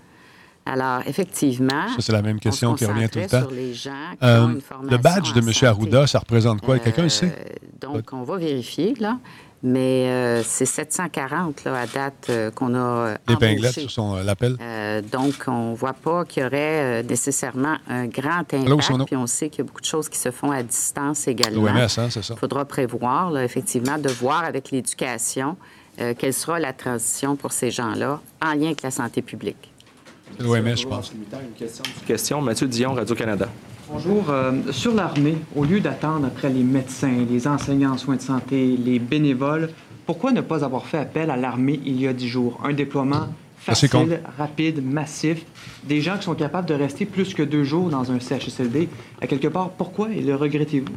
Alors, effectivement. Ça, c'est la même question qui revient tout le temps. Euh, le badge de M. Arruda, ça représente quoi? Quelqu'un le sait? Euh, donc, on va vérifier, là. Mais euh, c'est 740 là, à date euh, qu'on a Épinglette sur son l'appel? donc, on ne voit pas qu'il y aurait nécessairement un grand impact. Puis on sait qu'il y a beaucoup de choses qui se font à distance également. L'OMS, hein, c'est ça. Il faudra prévoir, là, effectivement, de voir avec l'éducation quelle sera la transition pour ces gens-là en lien avec la santé publique. C'est l'OMS, je pense. Une question, question. Mathieu Dion, Radio-Canada. Bonjour. Euh, sur l'armée, au lieu d'attendre après les médecins, les enseignants en soins de santé, les bénévoles, pourquoi ne pas avoir fait appel à l'armée il y a dix jours? Un déploiement facile, rapide, massif, des gens qui sont capables de rester plus que deux jours dans un CHSLD. À quelque part, pourquoi et le regrettez-vous?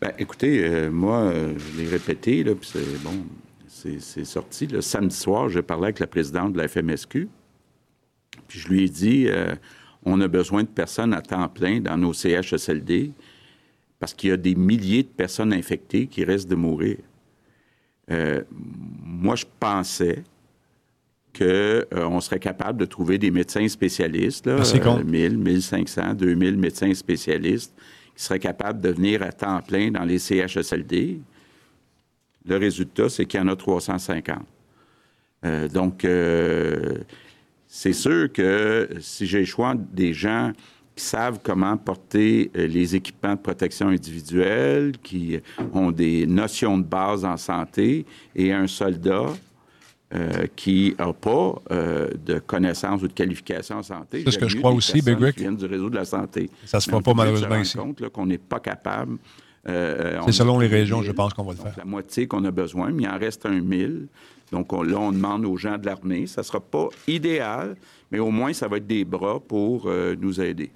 Bien, écoutez, euh, moi, euh, je l'ai répété, là, c'est bon, c'est sorti. Le samedi soir, j'ai parlé avec la présidente de la FMSQ. Puis je lui ai dit, euh, on a besoin de personnes à temps plein dans nos CHSLD parce qu'il y a des milliers de personnes infectées qui restent de mourir. Euh, moi, je pensais qu'on euh, serait capable de trouver des médecins spécialistes, là, 1000, 1500, 2000 médecins spécialistes qui seraient capables de venir à temps plein dans les CHSLD. Le résultat, c'est qu'il y en a 350. donc, c'est sûr que si j'ai le choix des gens qui savent comment porter euh, les équipements de protection individuelle, qui ont des notions de base en santé, et un soldat euh, qui n'a pas euh, de connaissances ou de qualifications en santé. C'est ce que je crois aussi, Big Rick. Qui viennent du réseau de la santé. Ça se fait pas malheureusement ici. compte qu'on n'est pas capable. C'est selon les régions, je pense qu'on va le faire. La moitié qu'on a besoin, mais il en reste un mille. Donc là, on demande aux gens de l'armée. Ça ne sera pas idéal, mais au moins, ça va être des bras pour euh, nous aider.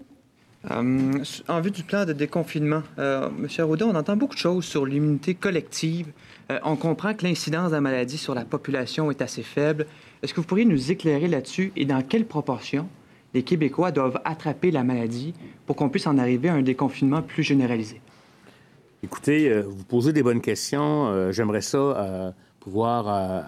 Euh, en vue du plan de déconfinement, euh, M. Arruda, on entend beaucoup de choses sur l'immunité collective. on comprend que l'incidence de la maladie sur la population est assez faible. Est-ce que vous pourriez nous éclairer là-dessus et dans quelle proportion les Québécois doivent attraper la maladie pour qu'on puisse en arriver à un déconfinement plus généralisé? Écoutez, vous posez des bonnes questions. J'aimerais ça pouvoir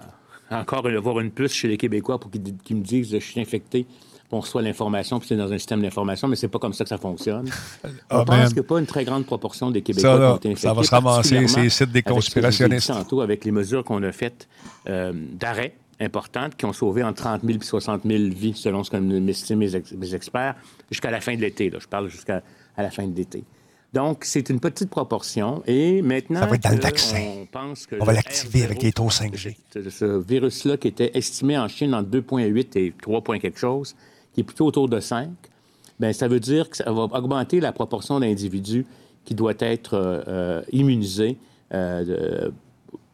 encore avoir une puce chez les Québécois pour qu'ils me disent je suis infecté. On reçoit l'information, puis c'est dans un système d'information, mais c'est pas comme ça que ça fonctionne. On ah, pense a pas une très grande proportion des Québécois ont été infectés. Ça va se ramasser, c'est sites des conspirationnistes. Tantôt, avec les mesures qu'on a faites euh, d'arrêt importantes qui ont sauvé entre 30 000 et 60 000 vies, selon ce que m'estiment mes, experts, jusqu'à la fin de l'été. Je parle jusqu'à la fin de l'été. Donc, c'est une petite proportion. Et maintenant. Ça va être dans le vaccin. On, pense que on va l'activer avec les taux 5G. Ce virus-là, qui était estimé en Chine entre 2,8 et 3, quelque chose, qui est plutôt autour de 5, bien, ça veut dire que ça va augmenter la proportion d'individus qui doit être euh, euh, immunisés. Euh,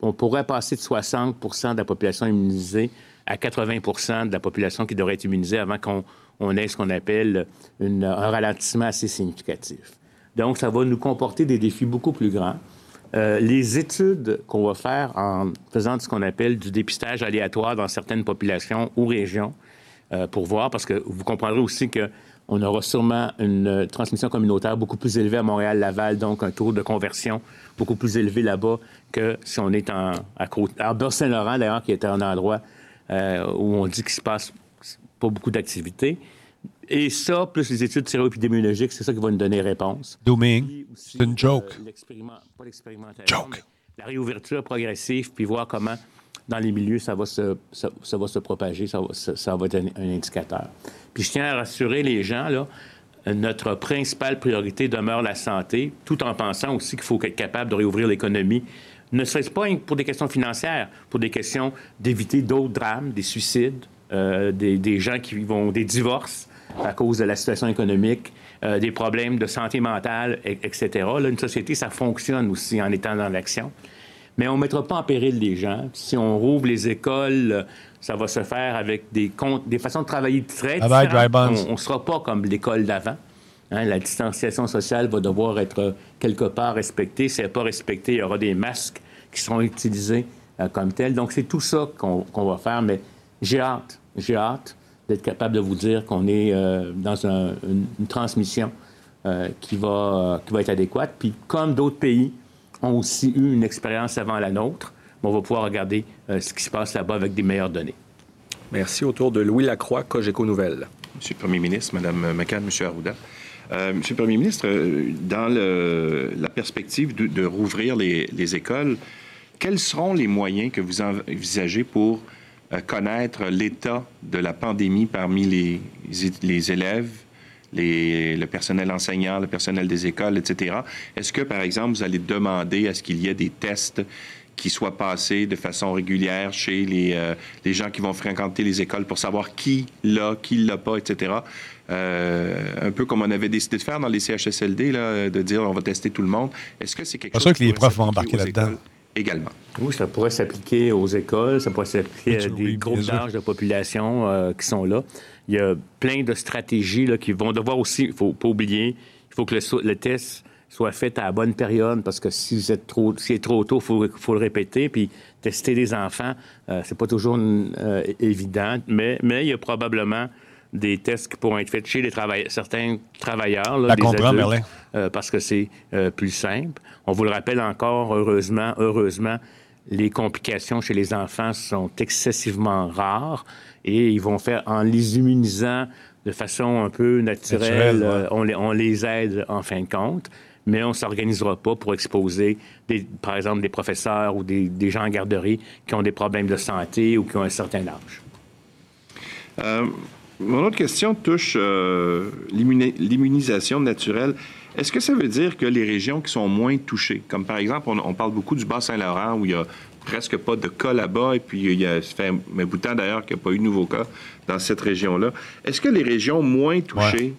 on pourrait passer de 60% de la population immunisée à 80% de la population qui devrait être immunisée avant qu'on ait ce qu'on appelle un ralentissement assez significatif. Donc, ça va nous comporter des défis beaucoup plus grands. Euh, les études qu'on va faire en faisant ce qu'on appelle du dépistage aléatoire dans certaines populations ou régions euh, pour voir, parce que vous comprendrez aussi qu'on aura sûrement une transmission communautaire beaucoup plus élevée à Montréal-Laval, donc un taux de conversion beaucoup plus élevé là-bas que si on est en, à, côte, saint laurent d'ailleurs, qui est un endroit euh, où on dit qu'il se passe pas beaucoup d'activités. Et ça, plus les études séroépidémiologiques, c'est ça qui va nous donner réponse. Dooming, c'est une joke. pas l'expérimentation, mais la réouverture progressive, puis voir comment, dans les milieux, ça va se, ça, va se propager, ça va, ça, va être un, indicateur. Puis je tiens à rassurer les gens, là, notre principale priorité demeure la santé, tout en pensant aussi qu'il faut être capable de réouvrir l'économie, ne serait-ce pas pour des questions financières, pour des questions d'éviter d'autres drames, des suicides, euh, des, des, gens qui vont des divorces, à cause de la situation économique, euh, des problèmes de santé mentale, etc. Là, une société, ça fonctionne aussi en étant dans l'action. Mais on ne mettra pas en péril les gens. Si on rouvre les écoles, ça va se faire avec des, des façons de travailler très différentes. On ne sera pas comme l'école d'avant. Hein. la distanciation sociale va devoir être quelque part respectée. Si elle n'est pas respectée, il y aura des masques qui seront utilisés euh, comme tels. Donc, c'est tout ça qu'on va faire. Mais j'ai hâte, j'ai hâte d'être capable de vous dire qu'on est euh, dans une, transmission euh, qui, va, qui va être adéquate. Puis comme d'autres pays ont aussi eu une expérience avant la nôtre, on va pouvoir regarder euh, ce qui se passe là-bas avec des meilleures données. Merci. Autour de Louis Lacroix, Cogeco Nouvelles. Monsieur le Premier ministre, Mme McCann, Monsieur Arruda. Monsieur le Premier ministre, dans la perspective de, rouvrir les, les, écoles, quels seront les moyens que vous envisagez pour connaître l'état de la pandémie parmi les, les élèves, les, le personnel enseignant, le personnel des écoles, etc. Est-ce que, par exemple, vous allez demander à ce qu'il y ait des tests qui soient passés de façon régulière chez les, euh, les gens qui vont fréquenter les écoles pour savoir qui l'a, qui l'a pas, etc. Euh, un peu comme on avait décidé de faire dans les CHSLD, là, de dire on va tester tout le monde. Est-ce que c'est quelque chose... Sûr que les profs vont embarquer là-dedans également. Oui, ça pourrait s'appliquer aux écoles, ça pourrait s'appliquer à des groupes d'âge de population euh, qui sont là. Il y a plein de stratégies là, qui vont devoir aussi, il ne faut pas oublier, il faut que le, test soit fait à la bonne période, parce que si c'est trop, si trop tôt, il faut, faut, le répéter. Puis tester les enfants, euh, c'est pas toujours euh, évident, mais, mais il y a probablement des tests qui pourront être faits chez les certains travailleurs, là, des adultes, euh, parce que c'est euh, plus simple. On vous le rappelle encore, heureusement, heureusement, les complications chez les enfants sont excessivement rares et ils vont faire en les immunisant de façon un peu naturelle, euh, on, les, on, les, aide en fin de compte, mais on ne s'organisera pas pour exposer, des, par exemple, des professeurs ou des, des, gens en garderie qui ont des problèmes de santé ou qui ont un certain âge. Mon autre question touche euh, l'immunisation naturelle. Est-ce que ça veut dire que les régions qui sont moins touchées, comme par exemple, on, parle beaucoup du Bas-Saint-Laurent où il y a presque pas de cas là-bas, et puis il y a, ça fait un bout de temps d'ailleurs qu'il n'y a pas eu de nouveaux cas dans cette région-là. Est-ce que les régions moins touchées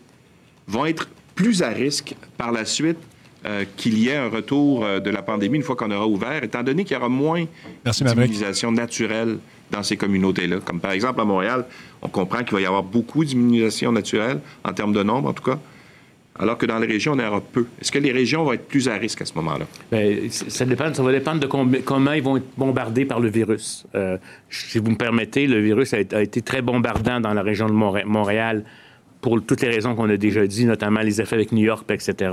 vont être plus à risque par la suite euh, qu'il y ait un retour euh, de la pandémie une fois qu'on aura ouvert, étant donné qu'il y aura moins d'immunisation naturelle dans ces communautés-là? Comme par exemple à Montréal, on comprend qu'il va y avoir beaucoup d'immunisation naturelle, en termes de nombre en tout cas, alors que dans les régions, on en aura peu. Est-ce que les régions vont être plus à risque à ce moment-là? Bien, ça, dépend, ça va dépendre de comment ils vont être bombardés par le virus. Euh, si vous me permettez, le virus a, été très bombardant dans la région de Montréal pour toutes les raisons qu'on a déjà dit, notamment les effets avec New York, etc.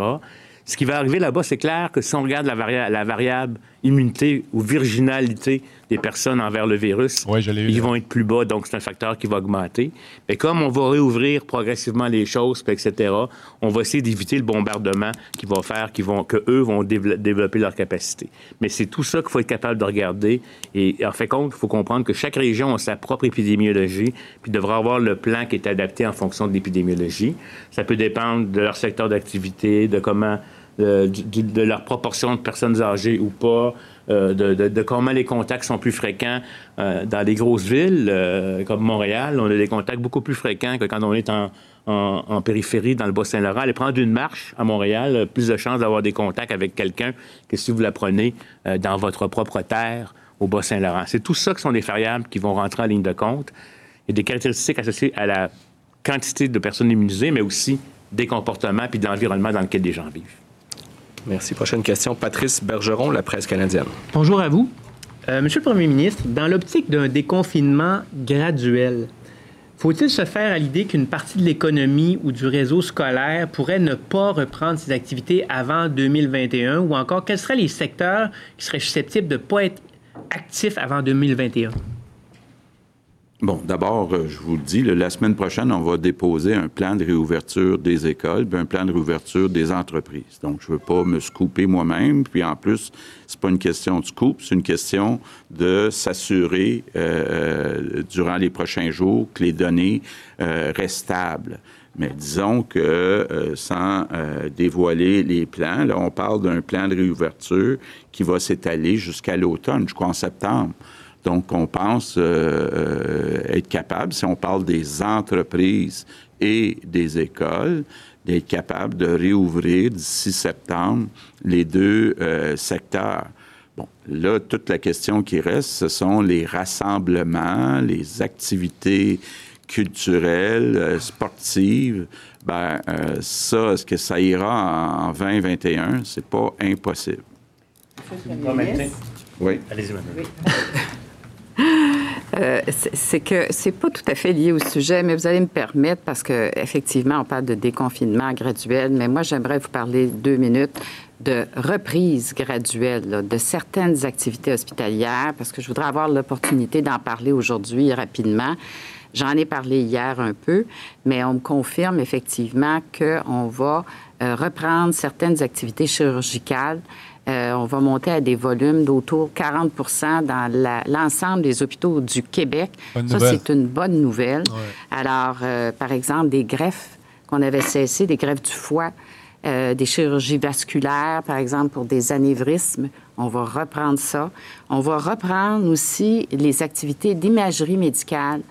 Ce qui va arriver là-bas, c'est clair que si on regarde la, la variable immunité ou virginalité des personnes envers le virus, ils vont être plus bas, donc c'est un facteur qui va augmenter. Mais comme on va réouvrir progressivement les choses, etc., on va essayer d'éviter le bombardement qui va faire qu'ils vont, que eux vont développer leur capacité. Mais c'est tout ça qu'il faut être capable de regarder. Et en fait compte, il faut comprendre que chaque région a sa propre épidémiologie, puis devra avoir le plan qui est adapté en fonction de l'épidémiologie. Ça peut dépendre de leur secteur d'activité, de comment de, leur proportion de personnes âgées ou pas, euh, de, comment les contacts sont plus fréquents euh, dans les grosses villes euh, comme Montréal. On a des contacts beaucoup plus fréquents que quand on est en, périphérie dans le Bas-Saint-Laurent. Aller prendre une marche à Montréal, plus de chances d'avoir des contacts avec quelqu'un que si vous la prenez dans votre propre terre au Bas-Saint-Laurent. C'est tout ça qui sont des variables qui vont rentrer en ligne de compte. Il y a des caractéristiques associées à la quantité de personnes immunisées, mais aussi des comportements puis de l'environnement dans lequel les gens vivent. Merci. Prochaine question, Patrice Bergeron, La Presse canadienne. Bonjour à vous. Euh, Monsieur le Premier ministre, dans l'optique d'un déconfinement graduel, faut-il se faire à l'idée qu'une partie de l'économie ou du réseau scolaire pourrait ne pas reprendre ses activités avant 2021 ou encore quels seraient les secteurs qui seraient susceptibles de ne pas être actifs avant 2021? Bon, d'abord, euh, je vous le dis, la semaine prochaine, on va déposer un plan de réouverture des écoles, puis un plan de réouverture des entreprises. Donc, je ne veux pas me scooper moi-même. Puis en plus, c'est pas une question de scoop, c'est une question de s'assurer euh, durant les prochains jours que les données euh, restent stables. Mais disons que euh, sans euh, dévoiler les plans, là, on parle d'un plan de réouverture qui va s'étaler jusqu'à l'automne, jusqu'en septembre. Donc, on pense euh, être capable, si on parle des entreprises et des écoles, d'être capable de réouvrir d'ici septembre les deux secteurs. Bon, là, toute la question qui reste, ce sont les rassemblements, les activités culturelles, sportives. Ben, ça, est-ce que ça ira en 2021? C'est pas impossible. Oui. Allez-y, madame. Euh, c'est que c'est pas tout à fait lié au sujet, mais vous allez me permettre parce que effectivement on parle de déconfinement graduel, mais moi j'aimerais vous parler deux minutes de reprise graduelle de certaines activités hospitalières parce que je voudrais avoir l'opportunité d'en parler aujourd'hui rapidement. J'en ai parlé hier un peu, mais on me confirme effectivement qu'on va euh, reprendre certaines activités chirurgicales euh, on va monter à des volumes d'autour de 40% dans l'ensemble des hôpitaux du Québec. Ça, c'est une bonne nouvelle. Alors, euh, par exemple, des greffes qu'on avait cessées, des greffes du foie, euh, des chirurgies vasculaires, par exemple, pour des anévrismes. On va reprendre ça. On va reprendre aussi les activités d'imagerie médicale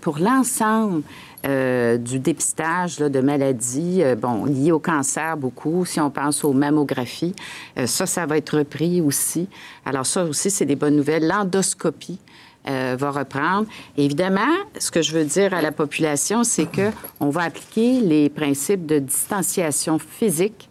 pour l'ensemble euh, du dépistage de maladies euh, bon, liées au cancer beaucoup. Si on pense aux mammographies, euh, ça, ça va être repris aussi. Alors ça aussi, c'est des bonnes nouvelles. L'endoscopie. va reprendre. Évidemment, ce que je veux dire à la population, c'est que on va appliquer les principes de distanciation physique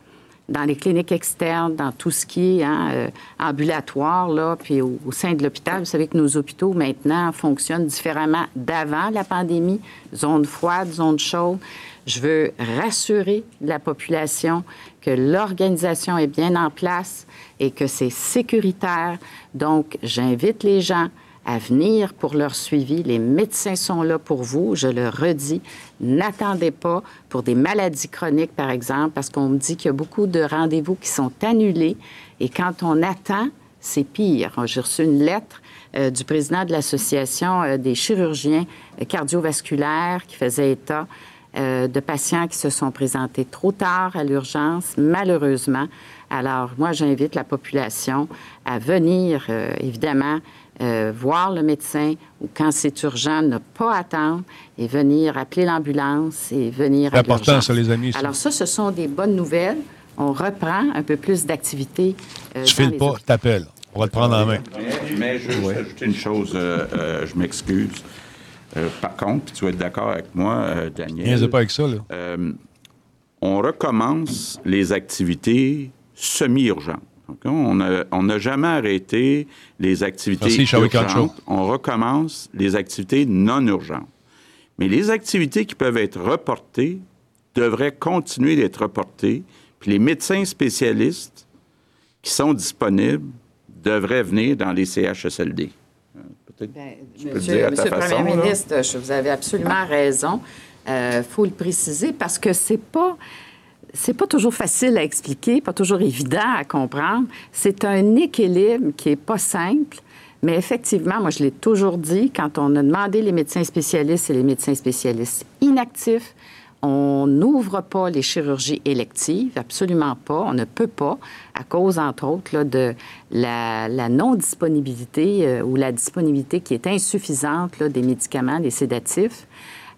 dans les cliniques externes, dans tout ce qui est hein, euh, ambulatoire, puis au, sein de l'hôpital. Vous savez que nos hôpitaux, maintenant, fonctionnent différemment d'avant la pandémie, zone froide, zone chaude. Je veux rassurer la population que l'organisation est bien en place et que c'est sécuritaire. Donc, j'invite les gens à venir pour leur suivi. Les médecins sont là pour vous, je le redis. N'attendez pas pour des maladies chroniques, par exemple, parce qu'on me dit qu'il y a beaucoup de rendez-vous qui sont annulés. Et quand on attend, c'est pire. J'ai reçu une lettre euh, du président de l'Association euh, des chirurgiens cardiovasculaires qui faisait état euh, de patients qui se sont présentés trop tard à l'urgence, malheureusement. Alors, moi, j'invite la population à venir, évidemment, euh, voir le médecin ou quand c'est urgent, ne pas attendre et venir appeler l'ambulance et venir C'est important, ça, les amis. Alors ça, ce sont des bonnes nouvelles. On reprend un peu plus d'activité. Euh, tu files pas, t'appelles. On va te prendre en main. Mais, je veux ajouter une chose, euh, euh, je m'excuse. par contre, puis tu vas être d'accord avec moi, Daniel? Viens pas avec ça, là. on recommence les activités semi-urgentes. On n'a jamais arrêté les activités urgentes. On recommence les activités non urgentes. Mais les activités qui peuvent être reportées devraient continuer d'être reportées. Puis les médecins spécialistes qui sont disponibles devraient venir dans les CHSLD. Peut-être ben, monsieur, le Premier ministre, vous avez absolument raison. Il euh, faut le préciser parce que c'est pas c'est pas toujours facile à expliquer, pas toujours évident à comprendre. C'est un équilibre qui est pas simple. Mais effectivement, moi, je l'ai toujours dit, quand on a demandé les médecins spécialistes et les médecins spécialistes inactifs, on n'ouvre pas les chirurgies électives, absolument pas. On ne peut pas, à cause, entre autres, là, de la, non-disponibilité euh, ou la disponibilité qui est insuffisante des médicaments, des sédatifs.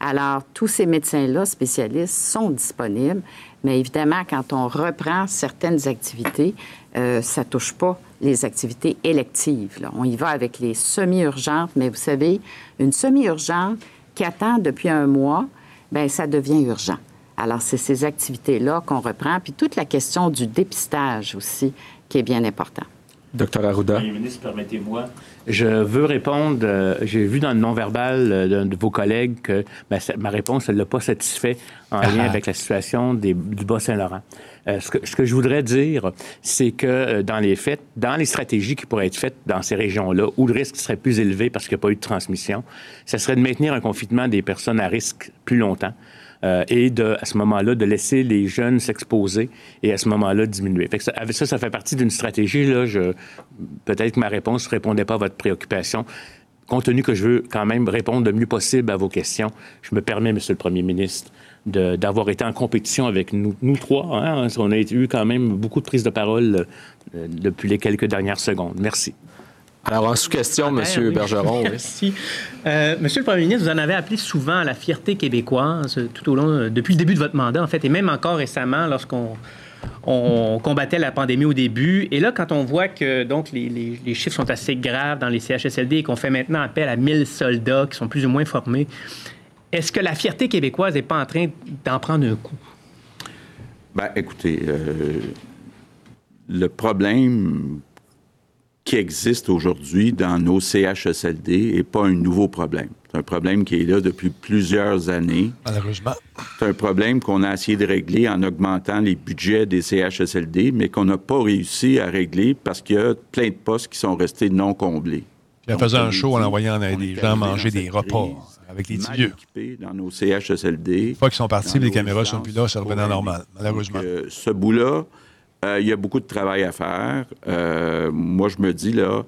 Alors, tous ces médecins-là, spécialistes, sont disponibles. Mais évidemment, quand on reprend certaines activités, euh, ça ne touche pas les activités électives. On y va avec les semi-urgentes, mais vous savez, une semi-urgente qui attend depuis un mois, bien, ça devient urgent. Alors, c'est ces activités-là qu'on reprend, puis toute la question du dépistage aussi qui est bien important. Docteur Arruda. Monsieur le ministre, permettez-moi. Je veux répondre. euh, J'ai vu dans le non-verbal euh, d'un de vos collègues que ma, ma réponse ne l'a pas satisfait en lien avec la situation des- du Bas-Saint-Laurent. Euh, ce, que, ce que je voudrais dire, c'est que euh, dans les faits, dans les stratégies qui pourraient être faites dans ces régions-là, où le risque serait plus élevé parce qu'il n'y a pas eu de transmission, ce serait de maintenir un confinement des personnes à risque plus longtemps. Euh, et à ce moment-là, de laisser les jeunes s'exposer et à ce moment-là diminuer. Ça, ça, fait partie d'une stratégie. Là, je, peut-être que ma réponse ne répondait pas à votre préoccupation. Compte tenu que je veux quand même répondre le mieux possible à vos questions, je me permets, Monsieur le Premier ministre, d'avoir été en compétition avec nous, nous trois. Hein, on a eu quand même beaucoup de prises de parole euh, depuis les quelques dernières secondes. Merci. Alors, en sous-question, Ah, Monsieur oui. Bergeron. oui. Merci. Euh, Monsieur le Premier ministre, vous en avez appelé souvent à la fierté québécoise tout au long, euh, depuis le début de votre mandat, en fait, et même encore récemment, lorsqu'on on combattait la pandémie au début. Et là, quand on voit que donc les, les- les chiffres sont assez graves dans les CHSLD et qu'on fait maintenant appel à 1000 soldats qui sont plus ou moins formés, est-ce que la fierté québécoise n'est pas en train d'en prendre un coup? Ben, écoutez, euh, le problème qui existe aujourd'hui dans nos CHSLD n'est pas un nouveau problème. C'est un problème qui est là depuis plusieurs années. Malheureusement. C'est un problème qu'on a essayé de régler en augmentant les budgets des CHSLD, mais qu'on n'a pas réussi à régler parce qu'il y a plein de postes qui sont restés non comblés. Puis en faisant un show, en envoyant des gens manger des repas avec les mal équipés dans nos CHSLD. Une fois qu'ils sont partis, les caméras sont résidences plus là, ça revenait normal, malheureusement. Donc, euh, ce bout-là, euh, il y a beaucoup de travail à faire. Euh, moi, je me dis, là,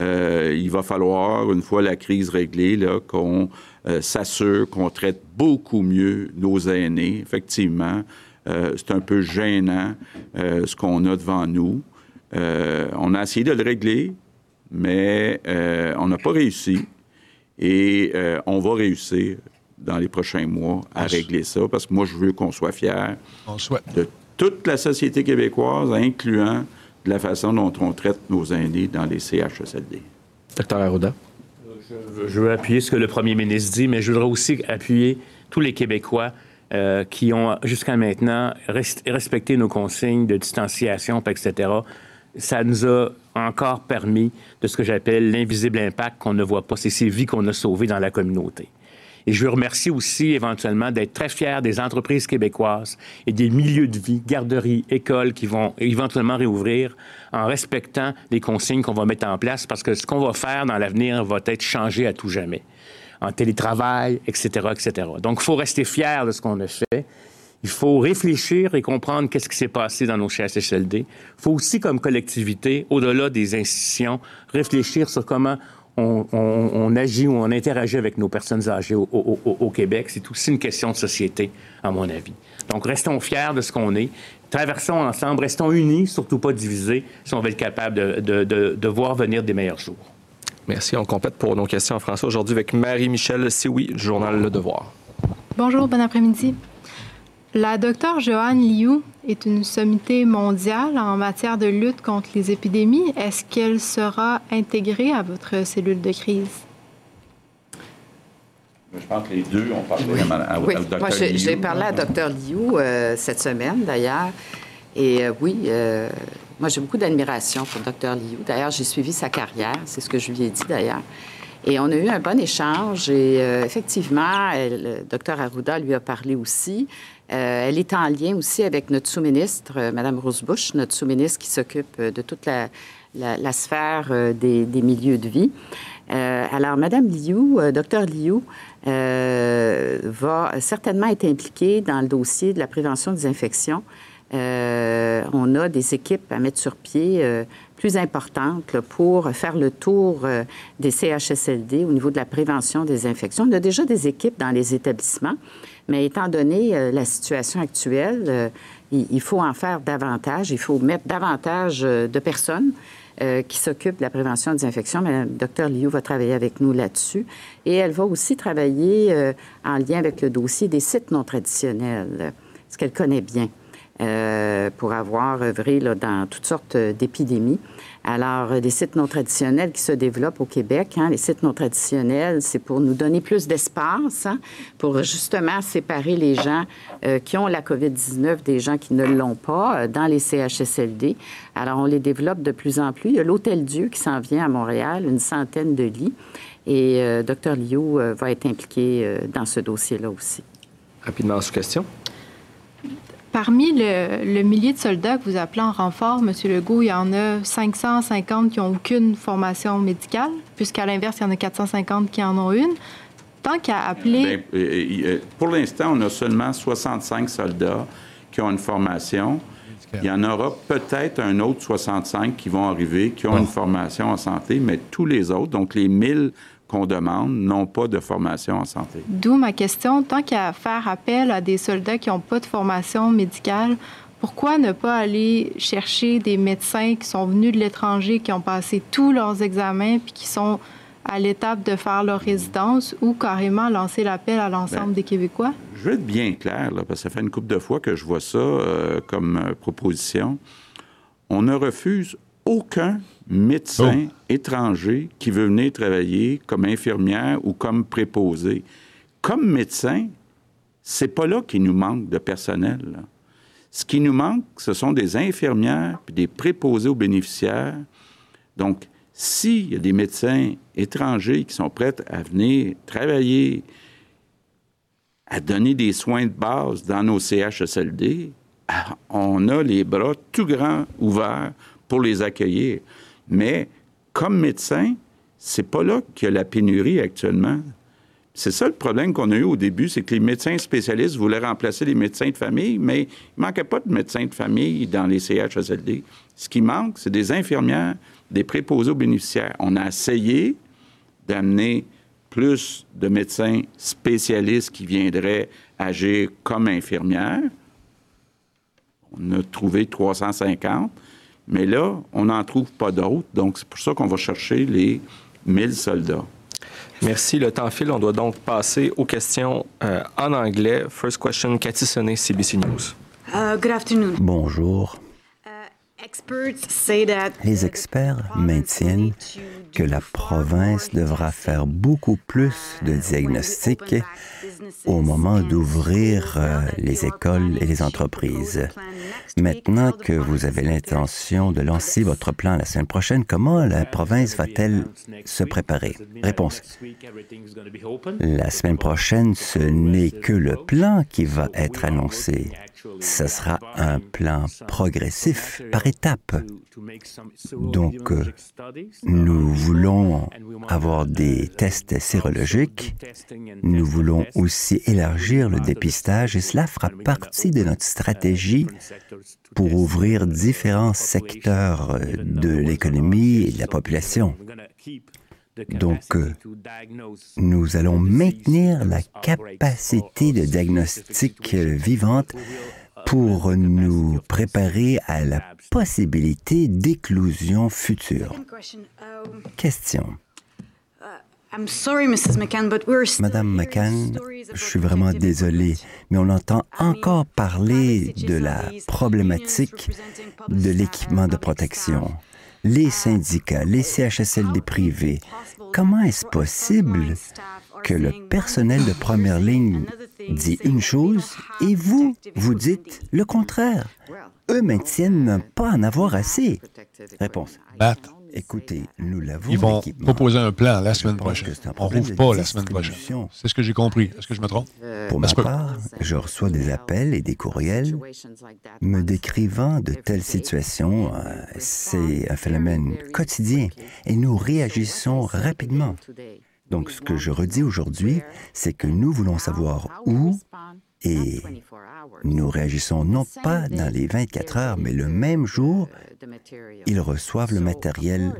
euh, il va falloir, une fois la crise réglée, là, qu'on s'assure qu'on traite beaucoup mieux nos aînés. Effectivement, c'est un peu gênant ce qu'on a devant nous. On a essayé de le régler, mais on n'a pas réussi. Et on va réussir dans les prochains mois à régler ça, parce que moi, je veux qu'on soit fiers On de toute la société québécoise, incluant de la façon dont on traite nos aînés dans les CHSLD. Docteur Arruda? Je veux appuyer ce que le premier ministre dit, mais je voudrais aussi appuyer tous les Québécois euh, qui ont jusqu'à maintenant res- respecté nos consignes de distanciation, etc. Ça nous a encore permis de ce que j'appelle l'invisible impact qu'on ne voit pas. C'est ces vies qu'on a sauvées dans la communauté. Et je veux remercier aussi éventuellement d'être très fier des entreprises québécoises et des milieux de vie, garderies, écoles qui vont éventuellement réouvrir en respectant les consignes qu'on va mettre en place parce que ce qu'on va faire dans l'avenir va être changé à tout jamais. En télétravail, etc., etc. Donc, il faut rester fier de ce qu'on a fait. Il faut réfléchir et comprendre qu'est-ce qui s'est passé dans nos CHSLD. Il faut aussi, comme collectivité, au-delà des institutions, réfléchir sur comment on, on- on agit ou on interagit avec nos personnes âgées au, au- au- au Québec. C'est aussi une question de société, à mon avis. Donc, restons fiers de ce qu'on est. Traversons ensemble, restons unis, surtout pas divisés, si on veut être capable de, de- de- de voir venir des meilleurs jours. Merci. On complète pour nos questions en français aujourd'hui avec Marie-Michel Sioui, du journal Le Devoir. Bonjour, bon après-midi. La docteure Joanne Liu est une sommité mondiale en matière de lutte contre les épidémies. Est-ce qu'elle sera intégrée à votre cellule de crise? Je pense que les deux ont parlé à, à- Oui, au docteur moi, j'ai Liu. j'ai parlé à Dr Liu euh, cette semaine, d'ailleurs. Et euh, oui, euh, moi, j'ai beaucoup d'admiration pour Dr Liu. D'ailleurs, j'ai suivi sa carrière, c'est ce que je lui ai dit, d'ailleurs. Et on a eu un bon échange. Et euh, effectivement, elle- le Dr Arruda lui a parlé aussi. Euh, elle est en lien aussi avec notre sous-ministre, euh, Mme Rose Bush, notre sous-ministre qui s'occupe euh, de toute la, sphère des, milieux de vie. Alors, Mme Liu, Dr Liu, va certainement être impliquée dans le dossier de la prévention des infections. On a des équipes à mettre sur pied plus importantes là, pour faire le tour euh, des CHSLD au niveau de la prévention des infections. On a déjà des équipes dans les établissements, mais étant donné euh, la situation actuelle, euh, il, il faut en faire davantage. Il faut mettre davantage euh, de personnes euh, qui s'occupe de la prévention des infections. Mme Dr Liu va travailler avec nous là-dessus. Et elle va aussi travailler euh, en lien avec le dossier des sites non traditionnels, ce qu'elle connaît bien. Euh, pour avoir œuvré là, dans toutes sortes d'épidémies. Alors, euh, des sites non traditionnels qui se développent au Québec, hein, les sites non traditionnels, c'est pour nous donner plus d'espace, hein, pour justement séparer les gens euh, qui ont la COVID-19 des gens qui ne l'ont pas euh, dans les CHSLD. Alors, on les développe de plus en plus. Il y a l'Hôtel Dieu qui s'en vient à Montréal, une centaine de lits. Et euh, Dr Liu euh, va être impliqué euh, dans ce dossier-là aussi. Rapidement, sous question. Parmi le, le millier de soldats que vous appelez en renfort, M. Legault, il y en a 550 qui n'ont aucune formation médicale, puisqu'à l'inverse, il y en a 450 qui en ont une. Tant qu'à appeler... Ben, euh, euh, pour l'instant, on a seulement 65 soldats qui ont une formation. Il y en aura peut-être un autre 65 qui vont arriver, qui ont une formation en santé, mais tous les autres, donc les 1000 qu'on demande, n'ont pas de formation en santé. D'où ma question, tant qu'à faire appel à des soldats qui n'ont pas de formation médicale, pourquoi ne pas aller chercher des médecins qui sont venus de l'étranger, qui ont passé tous leurs examens, puis qui sont à l'étape de faire leur résidence, ou carrément lancer l'appel à l'ensemble Ben, des Québécois? Je veux être bien clair, là, parce que ça fait une couple de fois que je vois ça euh, comme euh, proposition. On ne refuse aucun médecin étranger qui veut venir travailler comme infirmière ou comme préposé. Comme médecin, c'est pas là qu'il nous manque de personnel. là. Ce qui nous manque, ce sont des infirmières puis des préposés aux bénéficiaires. Donc, s'il y a des médecins étrangers qui sont prêts à venir travailler à donner des soins de base dans nos CHSLD, ah, on a les bras tout grands ouverts pour les accueillir. Mais comme médecin, c'est pas là qu'il y a la pénurie actuellement. C'est ça le problème qu'on a eu au début, c'est que les médecins spécialistes voulaient remplacer les médecins de famille, mais il manquait pas de médecins de famille dans les CHSLD. Ce qui manque, c'est des infirmières, des préposés aux bénéficiaires. On a essayé d'amener plus de médecins spécialistes qui viendraient agir comme infirmières. On a trouvé 350, mais là, on n'en trouve pas d'autres. Donc, c'est pour ça qu'on va chercher les 1000 soldats. Merci. Le temps file. On doit donc passer aux questions euh, en anglais. First question, Cathy Sonnet, CBC News. Uh, good afternoon. Bonjour. Les experts maintiennent que la province devra faire beaucoup plus de diagnostics au moment d'ouvrir euh, les écoles et les entreprises. Maintenant que vous avez l'intention de lancer votre plan la semaine prochaine, comment la province va-t-elle se préparer? Réponse. La semaine prochaine, ce n'est que le plan qui va être annoncé. Ce sera un plan progressif par étapes. Donc, euh, nous voulons avoir des tests sérologiques. Nous voulons aussi élargir le dépistage et cela fera partie de notre stratégie pour ouvrir différents secteurs euh, de l'économie et de la population. Donc, euh, nous allons maintenir la capacité de diagnostic euh, vivante pour nous préparer à la possibilité d'éclosion future. Question. I'm sorry, Mrs. McCann, but we're still Madame McCann, je suis vraiment désolé, mais on entend encore parler de la problématique de l'équipement de protection. Les syndicats, les CHSLD privés, comment est-ce possible que le personnel de première ligne dit une chose et vous, vous dites le contraire? Eux maintiennent ne pas en avoir assez. Réponse. Bat. Écoutez, nous l'avons. Ils vont proposer un plan la semaine prochaine. On problème rouvre pas la semaine prochaine. C'est ce que j'ai compris. Est-ce que je me trompe? Pour ma part, je reçois des appels et des courriels me décrivant de telles situations. Euh, C'est un phénomène quotidien et nous réagissons rapidement. Donc, ce que je redis aujourd'hui, c'est que nous voulons savoir où et nous réagissons non pas dans les 24 heures, mais le même jour, ils reçoivent le matériel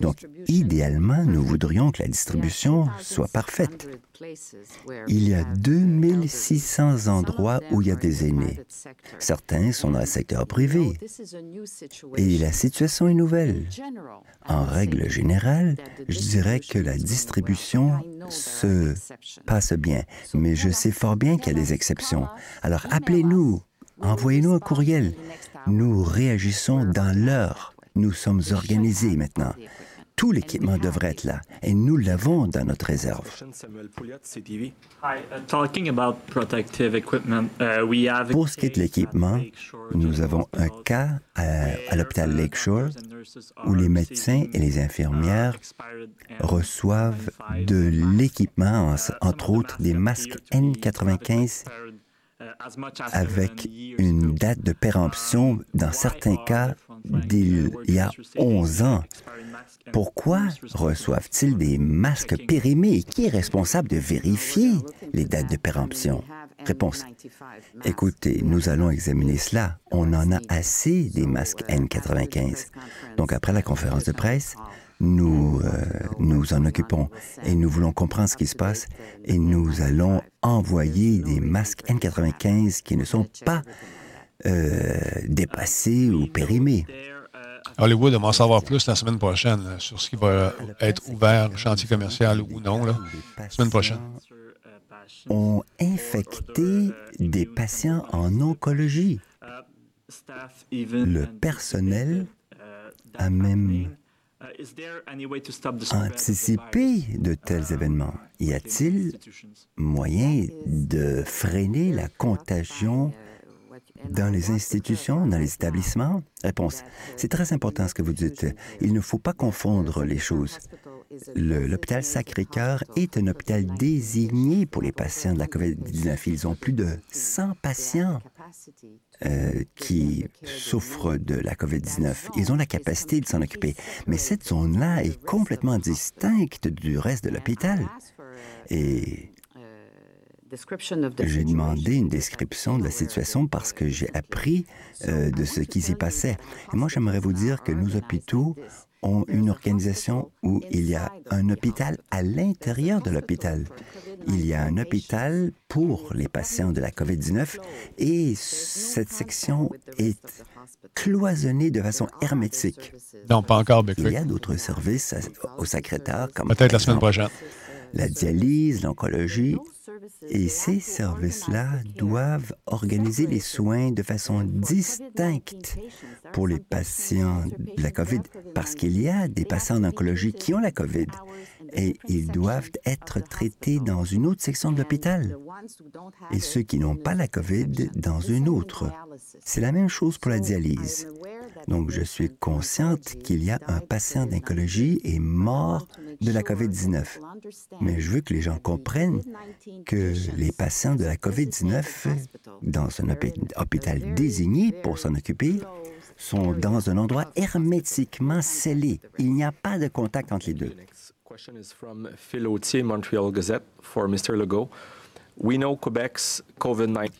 Donc, idéalement, nous voudrions que la distribution soit parfaite. Il y a 2600 endroits où il y a des aînés. Certains sont dans le secteur privé. Et la situation est nouvelle. En règle générale, je dirais que la distribution se passe bien, mais je sais fort bien qu'il y a des exceptions. Alors appelez-nous envoyez-nous un courriel. Nous réagissons dans l'heure. Nous sommes organisés maintenant. Tout l'équipement devrait être là et nous l'avons dans notre réserve. Pour ce qui est de l'équipement, nous avons un cas à, à l'hôpital Lakeshore où les médecins et les infirmières reçoivent de l'équipement, entre autres des masques N95 avec une date de péremption, dans certains cas, d'il y a 11 ans. Pourquoi reçoivent-ils des masques périmés? Qui est responsable de vérifier les dates de péremption? Réponse. Écoutez, nous allons examiner cela. On en a assez des masques N95. Donc, après la conférence de presse, nous euh, nous en occupons et nous voulons comprendre ce qui se passe et nous allons envoyer des masques N95 qui ne sont pas euh, dépassés ou périmés. Hollywood va en savoir plus la semaine prochaine là, sur ce qui va être ouvert, chantier commercial ou non, là, la semaine prochaine. Ont infecté des patients en oncologie. Le personnel a même anticiper de tels événements? Y a-t-il moyen de freiner la contagion dans les institutions, dans les établissements? Réponse. C'est très important ce que vous dites. Il ne faut pas confondre les choses. L'hôpital Sacré-Cœur est un hôpital désigné pour les patients de la COVID-19. Ils ont plus de 100 patients euh, qui souffrent de la COVID-19. Ils ont la capacité de s'en occuper. Mais cette zone-là est complètement distincte du reste de l'hôpital. Et j'ai demandé une description de la situation parce que j'ai appris euh, de ce qui s'y passait. Et moi, j'aimerais vous dire que nos hôpitaux ont une organisation où il y a un hôpital à l'intérieur de l'hôpital. Il y a un hôpital pour les patients de la COVID-19 et cette section est cloisonnée de façon hermétique. Non, pas encore, Il y a d'autres services au secrétaire, comme peut-être la semaine prochaine. La dialyse, l'oncologie, et ces services-là doivent organiser les soins de façon distincte pour les patients de la COVID, parce qu'il y a des patients en oncologie qui ont la COVID et ils doivent être traités dans une autre section de l'hôpital et ceux qui n'ont pas la COVID dans une autre. C'est la même chose pour la dialyse. Donc, je suis consciente qu'il y a un patient d'oncologie est mort de la COVID-19. Mais je veux que les gens comprennent que les patients de la COVID-19, dans un hôpital désigné pour s'en occuper, sont dans un endroit hermétiquement scellé. Il n'y a pas de contact entre les deux. question is from Phil Autier, Montreal Gazette, for Mr. Legault. We know Quebec's COVID-19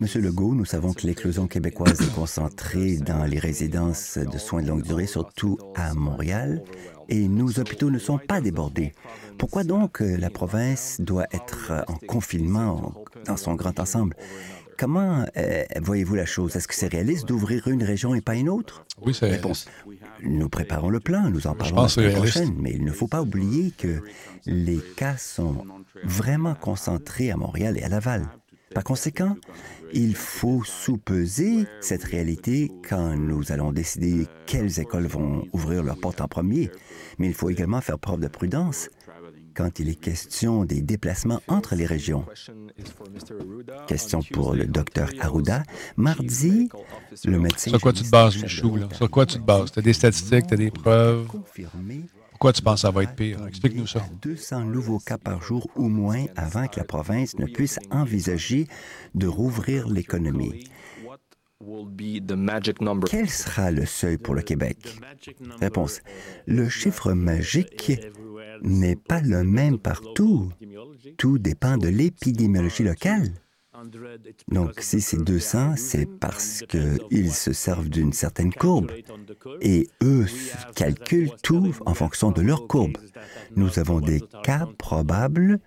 Monsieur Legault, nous savons que l'éclosion québécoise est concentrée dans les résidences de soins de longue durée, surtout à Montréal, et nos hôpitaux ne sont pas débordés. Pourquoi donc euh, la province doit être en confinement dans son grand ensemble? Comment euh, voyez-vous la chose? Est-ce que c'est réaliste d'ouvrir une région et pas une autre? Oui, c'est Réponse. Nous préparons le plan, nous en parlons la semaine prochaine, mais il ne faut pas oublier que les cas sont vraiment concentrés à Montréal et à Laval. Par conséquent, il faut sous-peser cette réalité quand nous allons décider quelles écoles vont ouvrir leurs portes en premier. Mais il faut également faire preuve de prudence quand il est question des déplacements entre les régions. Question pour le docteur Arruda. Mardi, le médecin... Sur quoi tu te bases, Michou? Là? Sur quoi tu te bases? Tu as des statistiques, tu as des preuves? Pourquoi tu penses que ça va être pire? Explique-nous ça. 200 nouveaux cas par jour ou moins avant que la province ne puisse envisager de rouvrir l'économie. Quel sera le seuil pour le Québec? Réponse. Le chiffre magique n'est pas le même partout. Tout dépend de l'épidémiologie locale. Donc, si c'est 200, c'est parce qu'ils se servent d'une certaine courbe. Et eux calculent tout en fonction de leur courbe. Nous avons des cas probables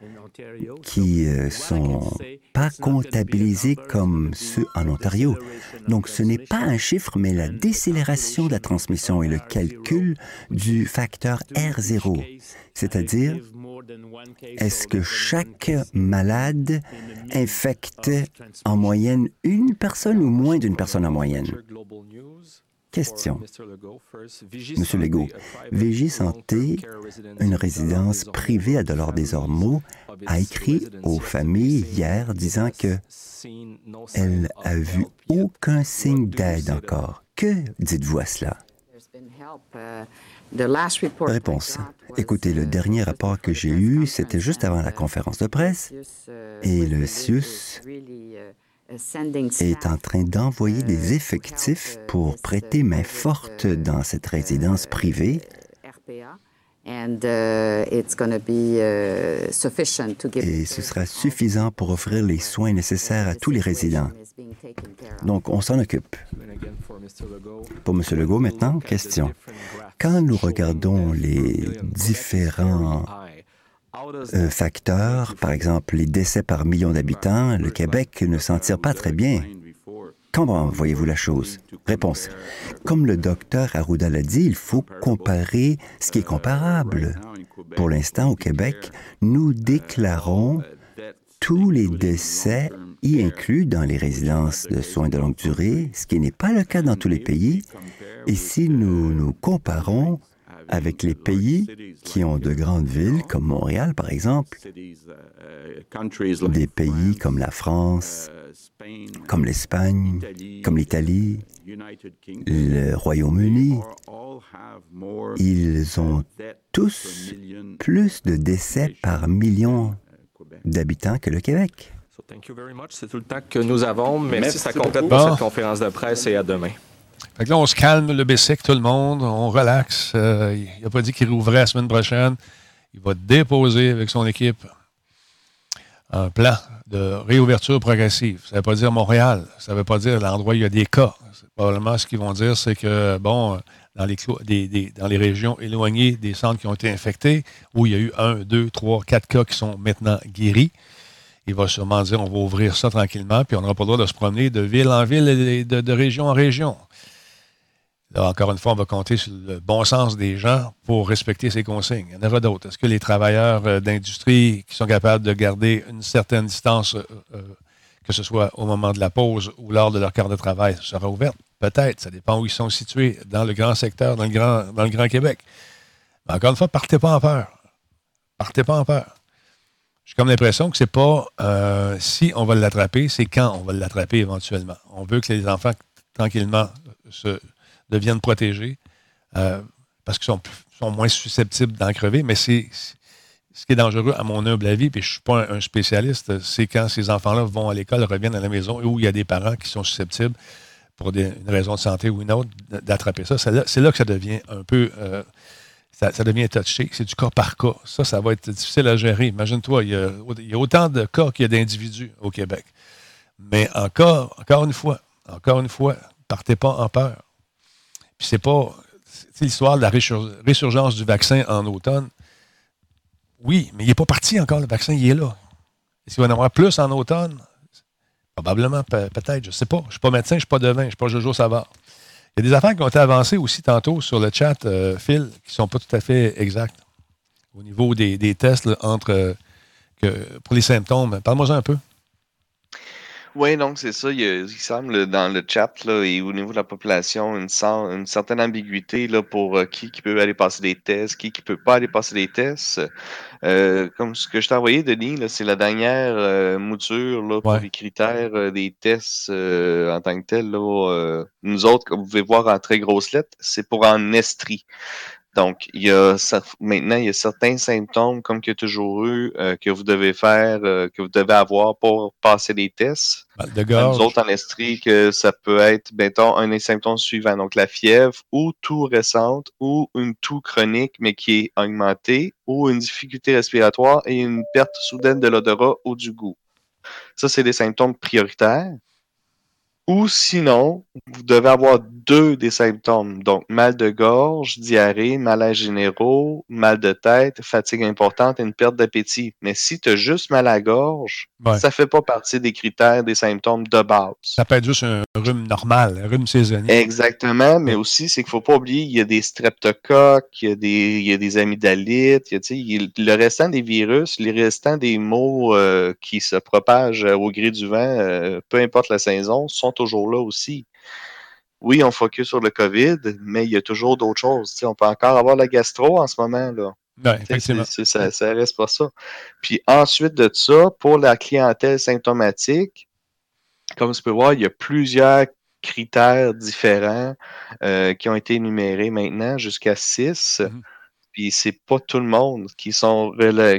qui ne sont pas comptabilisés comme ceux en Ontario. Donc, ce n'est pas un chiffre, mais la décélération de la transmission et le calcul du facteur R0, c'est-à-dire est-ce que chaque malade infecte en moyenne une personne ou moins d'une personne en moyenne? Question. Monsieur Legault, Vigie Santé, une résidence privée à Dolores des Ormeaux, a écrit aux familles hier disant que elle a vu aucun signe d'aide encore. Que dites-vous à cela? Réponse. Écoutez, le dernier rapport que j'ai eu, c'était juste avant la conférence de presse, et le CIUS est en train d'envoyer des effectifs pour prêter main forte dans cette résidence privée. Et ce sera suffisant pour offrir les soins nécessaires à tous les résidents. Donc, on s'en occupe. Pour M. Legault, maintenant, question. Quand nous regardons les différents euh, facteurs, par exemple les décès par million d'habitants, le Québec ne s'en tire pas très bien. Comment voyez-vous la chose? Réponse. Comme le docteur Arruda l'a dit, il faut comparer ce qui est comparable. Pour l'instant, au Québec, nous déclarons tous les décès, y inclus dans les résidences de soins de longue durée, ce qui n'est pas le cas dans tous les pays. Et si nous nous comparons avec les pays qui ont de grandes villes, comme Montréal par exemple, des pays comme la France, comme l'Espagne, comme l'Italie, le Royaume-Uni, ils ont tous plus de décès par million d'habitants que le Québec. C'est tout le temps que nous avons. Merci, ça complète pour cette conférence de presse et à demain. Fait que là, on se calme, le BSEC, tout le monde, on relaxe. Euh, il n'a pas dit qu'il rouvrait la semaine prochaine. Il va déposer avec son équipe un plan de réouverture progressive. Ça ne veut pas dire Montréal. Ça ne veut pas dire l'endroit où il y a des cas. Probablement, ce qu'ils vont dire, c'est que, bon, dans les, dans les régions éloignées des centres qui ont été infectés, où il y a eu un, deux, trois, quatre cas qui sont maintenant guéris, il va sûrement dire on va ouvrir ça tranquillement, puis on n'aura pas le droit de se promener de ville en ville et de, région en région. Là, encore une fois, on va compter sur le bon sens des gens pour respecter ces consignes. Il y en aura d'autres. Est-ce que les travailleurs euh, d'industrie qui sont capables de garder une certaine distance, euh, euh, que ce soit au moment de la pause ou lors de leur quart de travail, sera ouverte? Peut-être. Ça dépend où ils sont situés, dans le grand secteur, dans le grand, dans le grand Québec. Mais encore une fois, partez pas en peur. Partez pas en peur. J'ai comme l'impression que c'est pas si on va l'attraper, c'est quand on va l'attraper éventuellement. On veut que les enfants, tranquillement, se deviennent protégés euh, parce qu'ils sont, moins susceptibles d'en crever. Mais c'est ce qui est dangereux, à mon humble avis, puis je ne suis pas un, spécialiste, c'est quand ces enfants-là vont à l'école, reviennent à la maison, où il y a des parents qui sont susceptibles, pour des, une raison de santé ou une autre, d'attraper ça. C'est là, que ça devient un peu... Euh, ça, devient touché. C'est du cas par cas. Ça, ça va être difficile à gérer. Imagine-toi, il, y a autant de cas qu'il y a d'individus au Québec. Mais encore, encore une fois, encore une fois, partez pas en peur. Puis c'est pas. L'histoire de la résurgence du vaccin en automne. Oui, mais il n'est pas parti encore, le vaccin, il est là. Est-ce qu'il va en avoir plus en automne? Probablement, peut-être, je ne sais pas. Je ne suis pas médecin, je ne suis pas devin, je ne suis pas Jojo Savard. Il y a des affaires qui ont été avancées aussi tantôt sur le chat, euh, Phil, qui ne sont pas tout à fait exactes au niveau des, tests entre, euh, pour les symptômes. Parle-moi un peu. Oui, donc c'est ça. Il, semble dans le chat là, et au niveau de la population une, une certaine ambiguïté là, pour euh, qui, qui peut aller passer des tests, qui qui peut pas aller passer des tests. Euh, comme ce que je t'ai envoyé, Denis, c'est la dernière euh, mouture là, pour les critères des tests en tant que tel. Là, nous autres, comme vous pouvez voir en très grosses lettres, c'est pour en estrie. Donc, il y a maintenant, il y a certains symptômes, comme qu'il y a toujours eu, euh, que vous devez faire, euh, que vous devez avoir pour passer les tests. de gorge. Nous autres, en estrie, que ça peut être, mettons, un des symptômes suivants. Donc, la fièvre, ou toux récente, ou une toux chronique, mais qui est augmentée, ou une difficulté respiratoire et une perte soudaine de l'odorat ou du goût. Ça, c'est des symptômes prioritaires. Ou sinon, vous devez avoir deux des symptômes. Donc, mal de gorge, diarrhée, malaise généraux, mal de tête, fatigue importante et une perte d'appétit. Mais si tu as juste mal à gorge, Ouais. ça fait pas partie des critères des symptômes de base. Ça peut être juste un rhume normal, un rhume saisonnier. Exactement, mais aussi, c'est qu'il faut pas oublier, il y a des streptocoques, il y a des, il y a des amygdalites, il y a, tu sais, il- le restant des virus, les restants des maux euh, qui se propagent au gré du vent, euh, peu importe la saison, sont toujours là aussi. Oui, on focus sur le COVID, mais il y a toujours d'autres choses. On peut encore avoir la gastro en ce moment, là. Ouais, ça, ça reste pas ça. Puis ensuite de ça, pour la clientèle symptomatique, comme tu peux voir, il y a plusieurs critères différents euh, qui ont été énumérés maintenant, jusqu'à six. Puis c'est pas tout le monde qui sont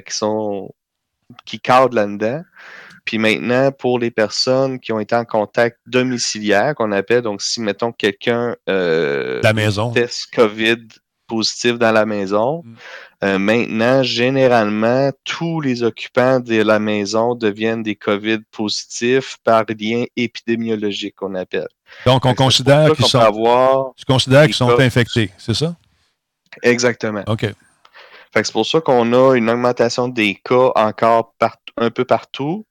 qui sont qui cadrent là-dedans. Puis maintenant, pour les personnes qui ont été en contact domiciliaire, qu'on appelle, donc si, mettons, quelqu'un euh, La maison. test COVID positif dans la maison, Mm. euh, maintenant, généralement, tous les occupants de la maison deviennent des COVID positifs par lien épidémiologique, qu'on appelle. Donc, on considère qu'ils sont, peut avoir tu considères des qu'ils sont cas- infectés, c'est ça? Exactement. OK. Fait c'est pour ça qu'on a une augmentation des cas encore un peu partout,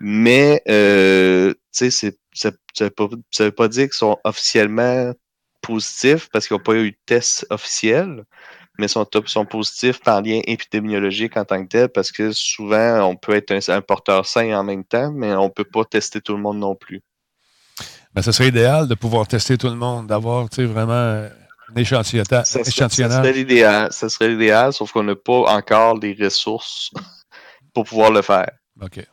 mais euh, tu sais, c'est- ça ne veut, pas- ça veut pas dire qu'ils sont officiellement positifs parce qu'ils n'ont pas eu de test officiel, mais sont, sont positifs par lien épidémiologique en tant que tel parce que souvent on peut être un, un porteur sain en même temps, mais on ne peut pas tester tout le monde non plus. Ben, ce serait idéal de pouvoir tester tout le monde, d'avoir tu sais, vraiment un échantillonnage. Ça serait l'idéal, ça serait l'idéal, sauf qu'on n'a pas encore les ressources pour pouvoir le faire. OK.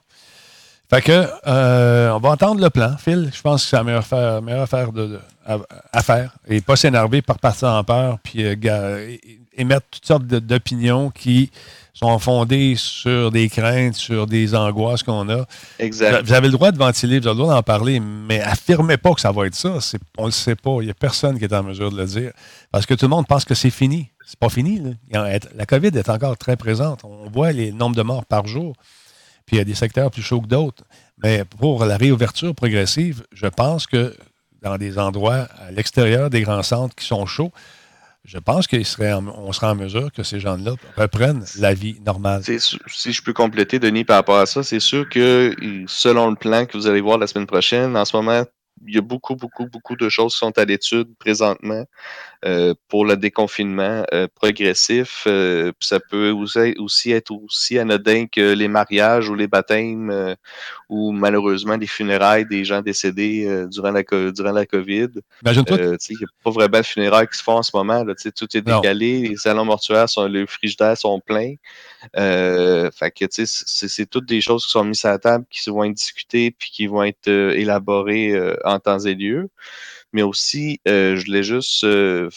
Fait que, euh, on va entendre le plan. Phil, je pense que c'est la meilleure affaire, meilleure affaire de, de- à, à faire. Et pas s'énerver par partir en peur, puis euh, émettre toutes sortes d'opinions qui sont fondées sur des craintes, sur des angoisses qu'on a. Exact. Vous avez le droit de ventiler, vous avez le droit d'en parler, mais affirmez pas que ça va être ça. On ne le sait pas. Il n'y a personne qui est en mesure de le dire. Parce que tout le monde pense que c'est fini. C'est pas fini. là. La COVID est encore très présente. On voit les nombres de morts par jour. Puis il y a des secteurs plus chauds que d'autres. Mais pour la réouverture progressive, je pense que dans des endroits à l'extérieur des grands centres qui sont chauds, je pense qu'on serait, en- mesure que ces gens-là reprennent la vie normale. Si je peux compléter, Denis, par rapport à ça, c'est sûr que selon le plan que vous allez voir la semaine prochaine, en ce moment, il y a beaucoup, beaucoup, beaucoup de choses qui sont à l'étude présentement pour le déconfinement euh, progressif. Euh, ça peut aussi, être aussi anodin que les mariages ou les baptêmes euh, ou malheureusement les funérailles des gens décédés euh, durant, la, durant la COVID. Imagine-toi- Euh, tu sais, Il n'y a pas vraiment de funérailles qui se font en ce moment. Là, tu sais, tout est Non. décalé, les salons mortuaires, sont, les frigidaires sont pleins. Euh, fait que, tu sais, c'est c'est toutes des choses qui sont mises à la table, qui vont être discutées, puis qui vont être euh, élaborées euh, en temps et lieu. Mais aussi, euh, je voulais juste, euh,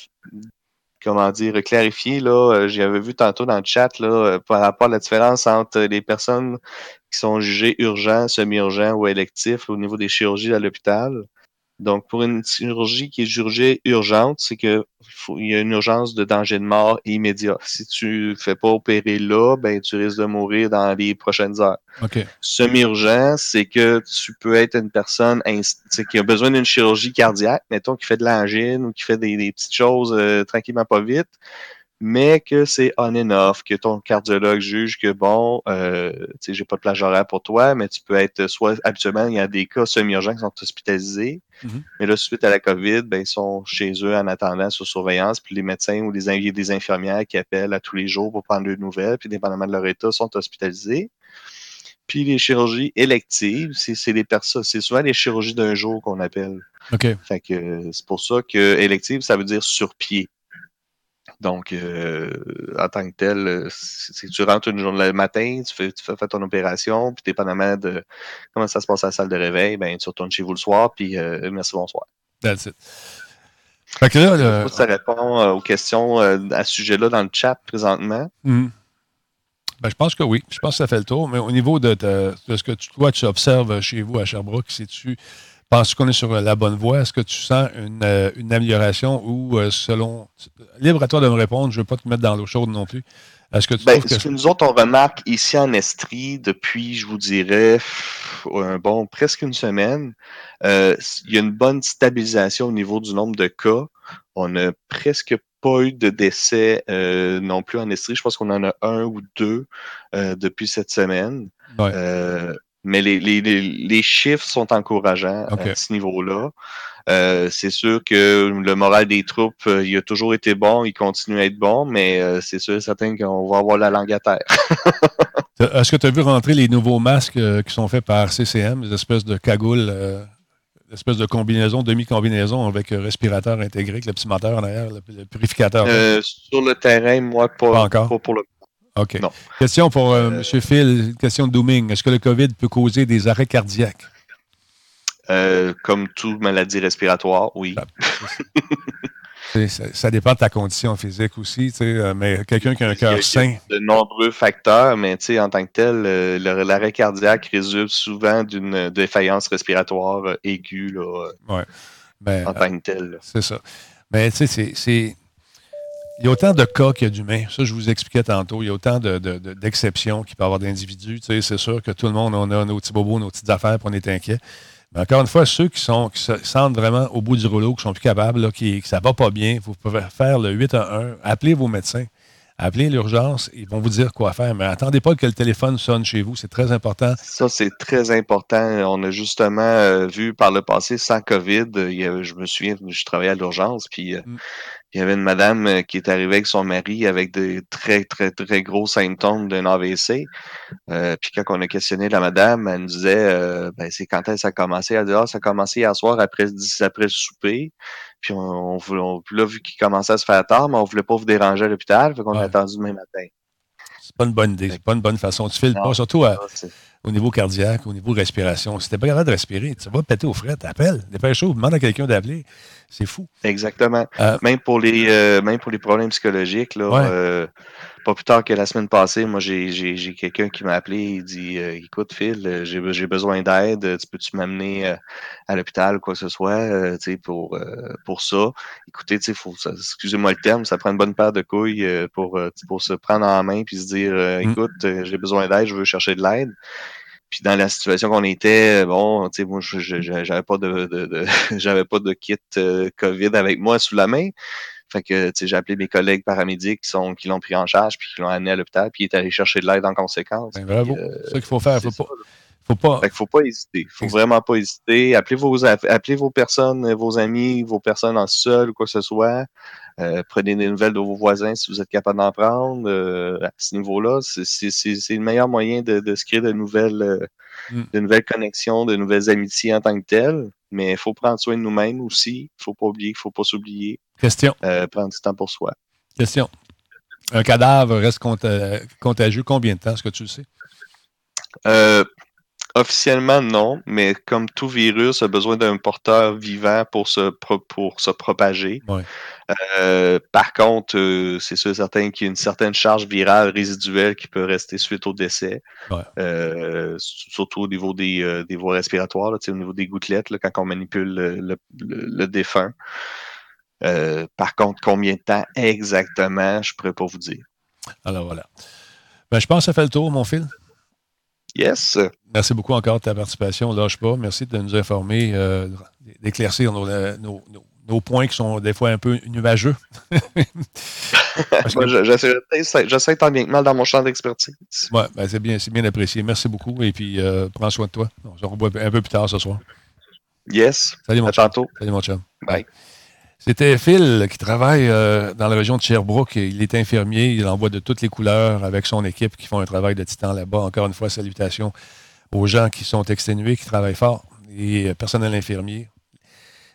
comment dire, clarifier, là, euh, j'avais vu tantôt dans le chat, là, euh, par rapport à la différence entre les personnes qui sont jugées urgents, semi-urgents ou électifs au niveau des chirurgies à l'hôpital. Donc, pour une chirurgie qui est jugée urgente, c'est que faut- il y a une urgence de danger de mort immédiat. Si tu fais pas opérer là, ben tu risques de mourir dans les prochaines heures. OK. Semi-urgent, c'est que tu peux être une personne qui a besoin d'une chirurgie cardiaque, mettons, qui fait de l'angine ou qui fait des, des petites choses euh, tranquillement pas vite, mais que c'est on and off, que ton cardiologue juge que bon, euh, tu sais, j'ai pas de plage horaire pour toi, mais tu peux être soit habituellement, il y a des cas semi-urgents qui sont hospitalisés, Mhm. mais là, suite à la COVID, ben, ils sont chez eux en attendant sur surveillance, puis les médecins ou les, in- il y a des infirmières qui appellent à tous les jours pour prendre des nouvelles, puis dépendamment de leur état, sont hospitalisés. Puis les chirurgies électives, c'est c'est les personnes, c'est souvent les chirurgies d'un jour qu'on appelle. OK. Fait que c'est pour ça que élective, ça veut dire sur pied. Donc, euh, en tant que tel, euh, si si tu rentres une journée le matin, tu fais, tu fais faire ton opération, puis dépendamment de comment ça se passe à la salle de réveil, ben tu retournes chez vous le soir, puis euh, merci, bonsoir. That's it. Fait que là, le- ça répond aux questions à ce sujet-là dans le chat présentement. Mhm. Ben, je pense que oui. Je pense que ça fait le tour. Mais au niveau de, ta- de ce que tu, toi, tu observes chez vous à Sherbrooke, si tu penses qu'on est sur la bonne voie, est-ce que tu sens une, euh, une amélioration ou euh, selon. Libre à toi de me répondre, je ne veux pas te mettre dans l'eau chaude non plus. Est-ce que tu Ben, trouves ce que... que nous autres, on remarque ici en Estrie depuis, je vous dirais, un bon, presque une semaine, euh, il y a une bonne stabilisation au niveau du nombre de cas. On n'a presque pas eu de décès euh, non plus en Estrie. Je pense qu'on en a un ou deux euh, depuis cette semaine. Ouais. Mais les, les, les, les chiffres sont encourageants à ce niveau-là. Euh, c'est sûr que le moral des troupes, euh, il a toujours été bon, il continue à être bon, mais euh, c'est sûr et certain qu'on va avoir la langue à terre. Est-ce que tu as vu rentrer les nouveaux masques qui sont faits par CCM, des espèces de cagoules, des espèces de combinaisons, demi-combinaisons avec respirateur intégré, avec le petit moteur en arrière, le, le purificateur? Sur le terrain, moi, pas, Pas encore? pour le OK. non. Question pour euh, M. Phil, question de Dooming. Est-ce que le COVID peut causer des arrêts cardiaques? Euh, comme toute maladie respiratoire, oui. Ça, ça dépend de ta condition physique aussi, tu sais, euh, mais quelqu'un qui a un cœur sain. de nombreux facteurs, mais tu sais, en tant que tel, euh, l'arrêt cardiaque résulte souvent d'une défaillance respiratoire euh, aiguë là, euh, Ouais. Ben, en tant que tel. C'est ça. Mais tu sais, c'est. Il y a autant de cas qu'il y a d'humains. Ça, je vous expliquais tantôt. Il y a autant de- de- de- d'exceptions qu'il peut y avoir d'individus. Tu sais, c'est sûr que tout le monde, on a nos petits bobos, nos petites affaires, puis on est inquiet. Mais encore une fois, ceux qui, sont, qui se sentent vraiment au bout du rouleau, qui sont plus capables, là, qui, que ça va pas bien, vous pouvez faire le 8 à 1, appelez vos médecins, appelez l'urgence, ils vont vous dire quoi faire. Mais attendez pas que le téléphone sonne chez vous, c'est très important. Ça, c'est très important. On a justement euh, vu par le passé, sans COVID, euh, je me souviens, je travaillais à l'urgence, puis euh, il y avait une madame euh, qui est arrivée avec son mari avec des très, très, très gros symptômes d'un AVC. Euh, puis quand on a questionné la madame, elle nous disait euh, ben, c'est quand que ça a commencé? Elle dit Ah, ça a commencé hier soir après, après le souper. Puis on, on, là, vu qu'il commençait à se faire tard, mais on voulait pas vous déranger à l'hôpital, fait qu'on a attendu demain matin. C'est pas une bonne idée, c'est pas une bonne façon. Tu files Non, pas, surtout à- c'est- au niveau cardiaque, au niveau respiration. Si t'es pas capable de respirer, tu vas péter aux frettes, appelle, dépêche-toi, demande à quelqu'un d'appeler. C'est fou. Exactement. Euh, même pour les euh, même pour les problèmes psychologiques, là, Ouais. euh, pas plus tard que la semaine passée, moi j'ai j'ai- j'ai quelqu'un qui m'a appelé, il dit euh, écoute Phil, euh, j'ai be- j'ai besoin d'aide, euh, tu peux-tu m'amener euh, à l'hôpital ou quoi que ce soit, euh, tu sais, pour euh, pour ça? Écoutez, tu sais, faut ça- excusez-moi le terme, ça prend une bonne paire de couilles euh, pour pour se prendre en main puis se dire euh, Mm. écoute, j'ai besoin d'aide, je veux chercher de l'aide. Puis dans la situation qu'on était, bon, tu sais, moi, j'avais pas de, de- de- j'avais pas de kit euh, COVID avec moi sous la main. Fait que, j'ai appelé mes collègues paramédics qui sont, qui l'ont pris en charge puis qui l'ont amené à l'hôpital puis il est allé chercher de l'aide en conséquence. Ben, bravo. Puis, euh, c'est ça qu'il faut faire. Faut c'est pas, faut pas. fait faut pas hésiter. Faut vraiment pas hésiter. Appelez vos, appelez vos personnes, vos amis, vos personnes en sol ou quoi que ce soit. Euh, prenez des nouvelles de vos voisins si vous êtes capable d'en prendre. Euh, à ce niveau-là, c'est- c'est c'est- c'est le meilleur moyen de, de se créer de nouvelles, euh, Mm. de nouvelles connexions, de nouvelles amitiés en tant que telles. Mais il faut prendre soin de nous-mêmes aussi. Il faut pas oublier, il faut pas s'oublier. Question. Euh, prendre du temps pour soi. Question. Un cadavre reste conta- contagieux combien de temps? Est-ce que tu le sais? Euh, officiellement, non, mais comme tout virus a besoin d'un porteur vivant pour se, pro- pour se propager. Ouais. Euh, par contre, euh, c'est sûr certain qu'il y a une certaine charge virale résiduelle qui peut rester suite au décès. Ouais. Euh, surtout au niveau des, des voies respiratoires, là, au niveau des gouttelettes, là, quand on manipule le, le- défunt. Par contre, combien de temps exactement, je ne pourrais pas vous dire. Alors voilà. Ben, je pense que ça fait le tour, mon fil. Yes. Merci beaucoup encore de ta participation. Lâche pas. Merci de nous informer, euh, d'éclaircir nos, euh, nos- nos- nos points qui sont des fois un peu nuageux. Que- j'essaie tant bien que mal dans mon champ d'expertise. Ouais, ben, c'est bien, c'est bien apprécié. Merci beaucoup. Et puis, euh, prends soin de toi. On se revoit un peu plus tard ce soir. Yes. Salut, mon À chum. tantôt. Salut, mon chum. Bye. C'était Phil qui travaille euh, dans la région de Sherbrooke. Il est infirmier. Il envoie de toutes les couleurs avec son équipe qui font un travail de titan là-bas. Encore une fois, salutations aux gens qui sont exténués, qui travaillent fort, et euh, personnel infirmier.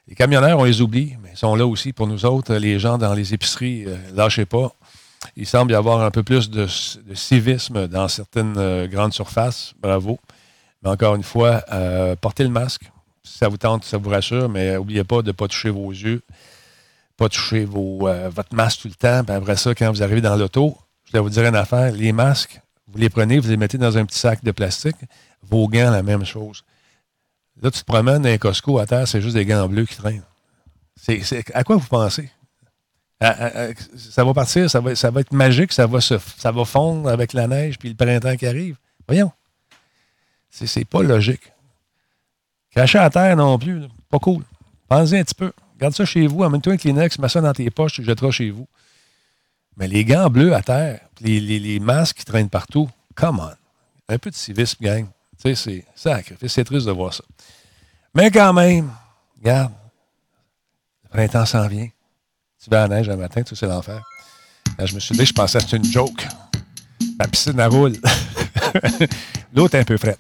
Les camionneurs, on les oublie, mais ils sont là aussi pour nous autres. Les gens dans les épiceries, euh, lâchez pas. Il semble y avoir un peu plus de, de civisme dans certaines euh, grandes surfaces. Bravo. Mais encore une fois, portez le masque. Si ça vous tente, ça vous rassure, mais n'oubliez pas de ne pas toucher vos yeux, pas toucher vos, euh, votre masque tout le temps. Puis après ça, quand vous arrivez dans l'auto, je vais vous dire une affaire. Les masques, vous les prenez, vous les mettez dans un petit sac de plastique. Vos gants, la même chose. Là, tu te promènes dans un Costco à terre, c'est juste des gants bleus qui traînent. C'est, c'est- à quoi vous pensez? Ça va partir, ça va, ça va être magique, ça va, se, ça va fondre avec la neige puis le printemps qui arrive. Voyons. C'est pas logique. Cacher à terre non plus, pas cool. Pensez un petit peu. Garde ça chez vous, amène-toi un Kleenex, mets ça dans tes poches, tu le jetteras chez vous. Mais les gants bleus à terre, les, les, masques qui traînent partout, come on. Un peu de civisme, gang. Tu sais, c'est sacré. C'est triste de voir ça. Mais quand même, regarde, le printemps s'en vient. Tu vas à la neige un matin, tu sais, c'est l'enfer. Je me suis dit, je pensais que c'était une joke. La piscine, à roule. L'autre est un peu frette.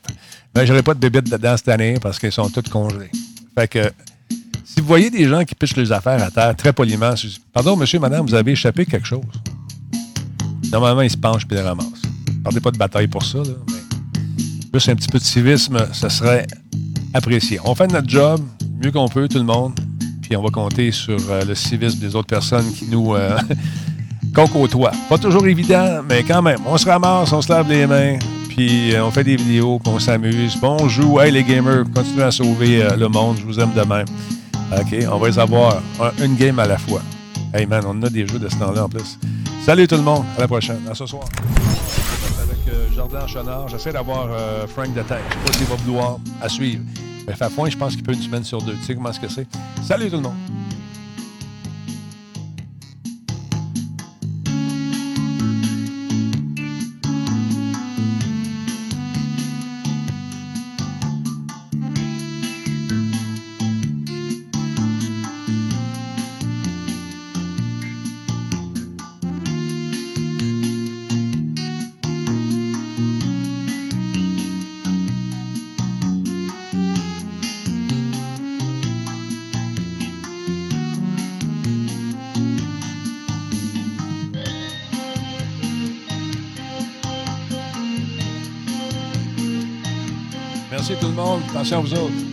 Mais j'aurais pas de bébites dedans cette année parce qu'ils sont toutes congelés. Fait que, si vous voyez des gens qui pichent les affaires à terre très poliment, pardon, monsieur, madame, vous avez échappé quelque chose. Normalement, ils se penchent et les ramassent. Parlez pas de bataille pour ça, là, mais plus un petit peu de civisme, ce serait apprécié. On fait notre job, mieux qu'on peut, tout le monde, puis on va compter sur euh, le civisme des autres personnes qui nous euh. Pas toujours évident, mais quand même, on se ramasse, on se lave les mains, puis euh, on fait des vidéos, puis on s'amuse, puis on joue. Hey, les gamers, continuez à sauver le monde, je vous aime demain. OK, on va les avoir une game à la fois. Hey man, on a des jeux de ce temps-là en plus. Salut tout le monde, à la prochaine. À ce soir. Avec euh, Jardin Chenard, j'essaie d'avoir euh, Frank de tête. Je sais pas s'il va vouloir à suivre. Mais Fafouin, je pense qu'il peut une semaine sur deux. Tu sais comment est-ce que c'est? Salut tout le monde. Attention à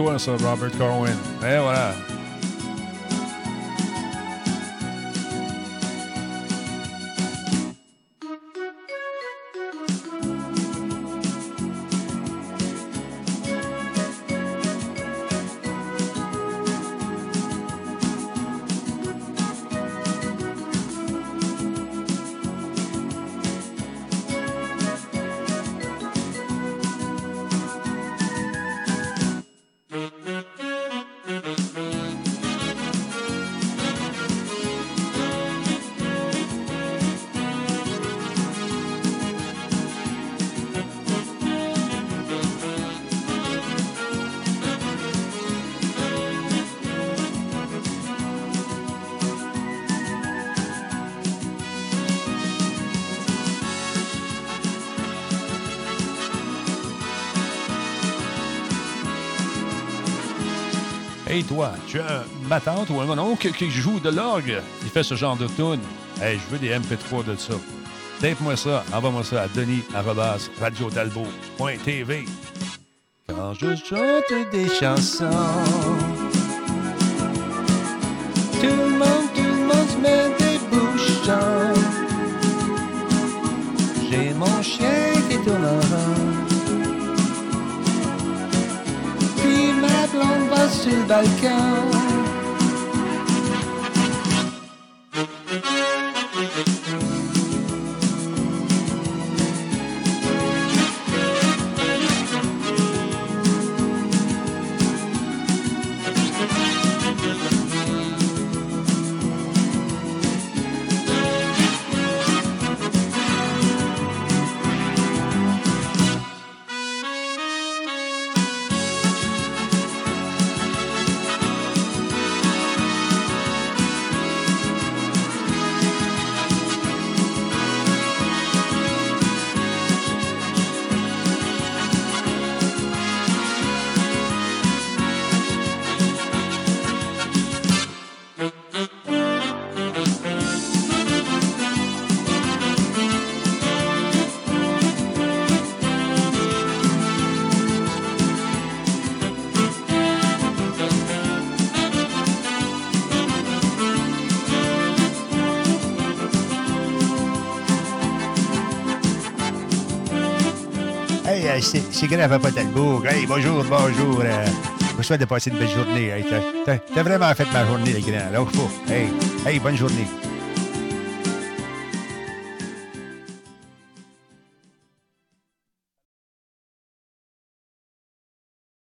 toi, ça, uh, Robert Corwin. Et voilà. Toi, tu as ma tante ou un oncle qui joue de l'orgue, qui fait ce genre de tune. Hey, je veux des MP3 de ça. Tape-moi ça, envoie-moi ça à denis radiotalbo.tv. Quand je chante des chansons, tout le monde, tout le monde se met des bouchons. J'ai mon chien qui tourne en rond. Va sur le balcon. C'est grand, Papa Talbot. Hey, bonjour, bonjour. Euh, je vous souhaite de passer une belle journée. Hey, t'as- vraiment fait ma journée, les grands. Faut. Hey, hey, bonne journée.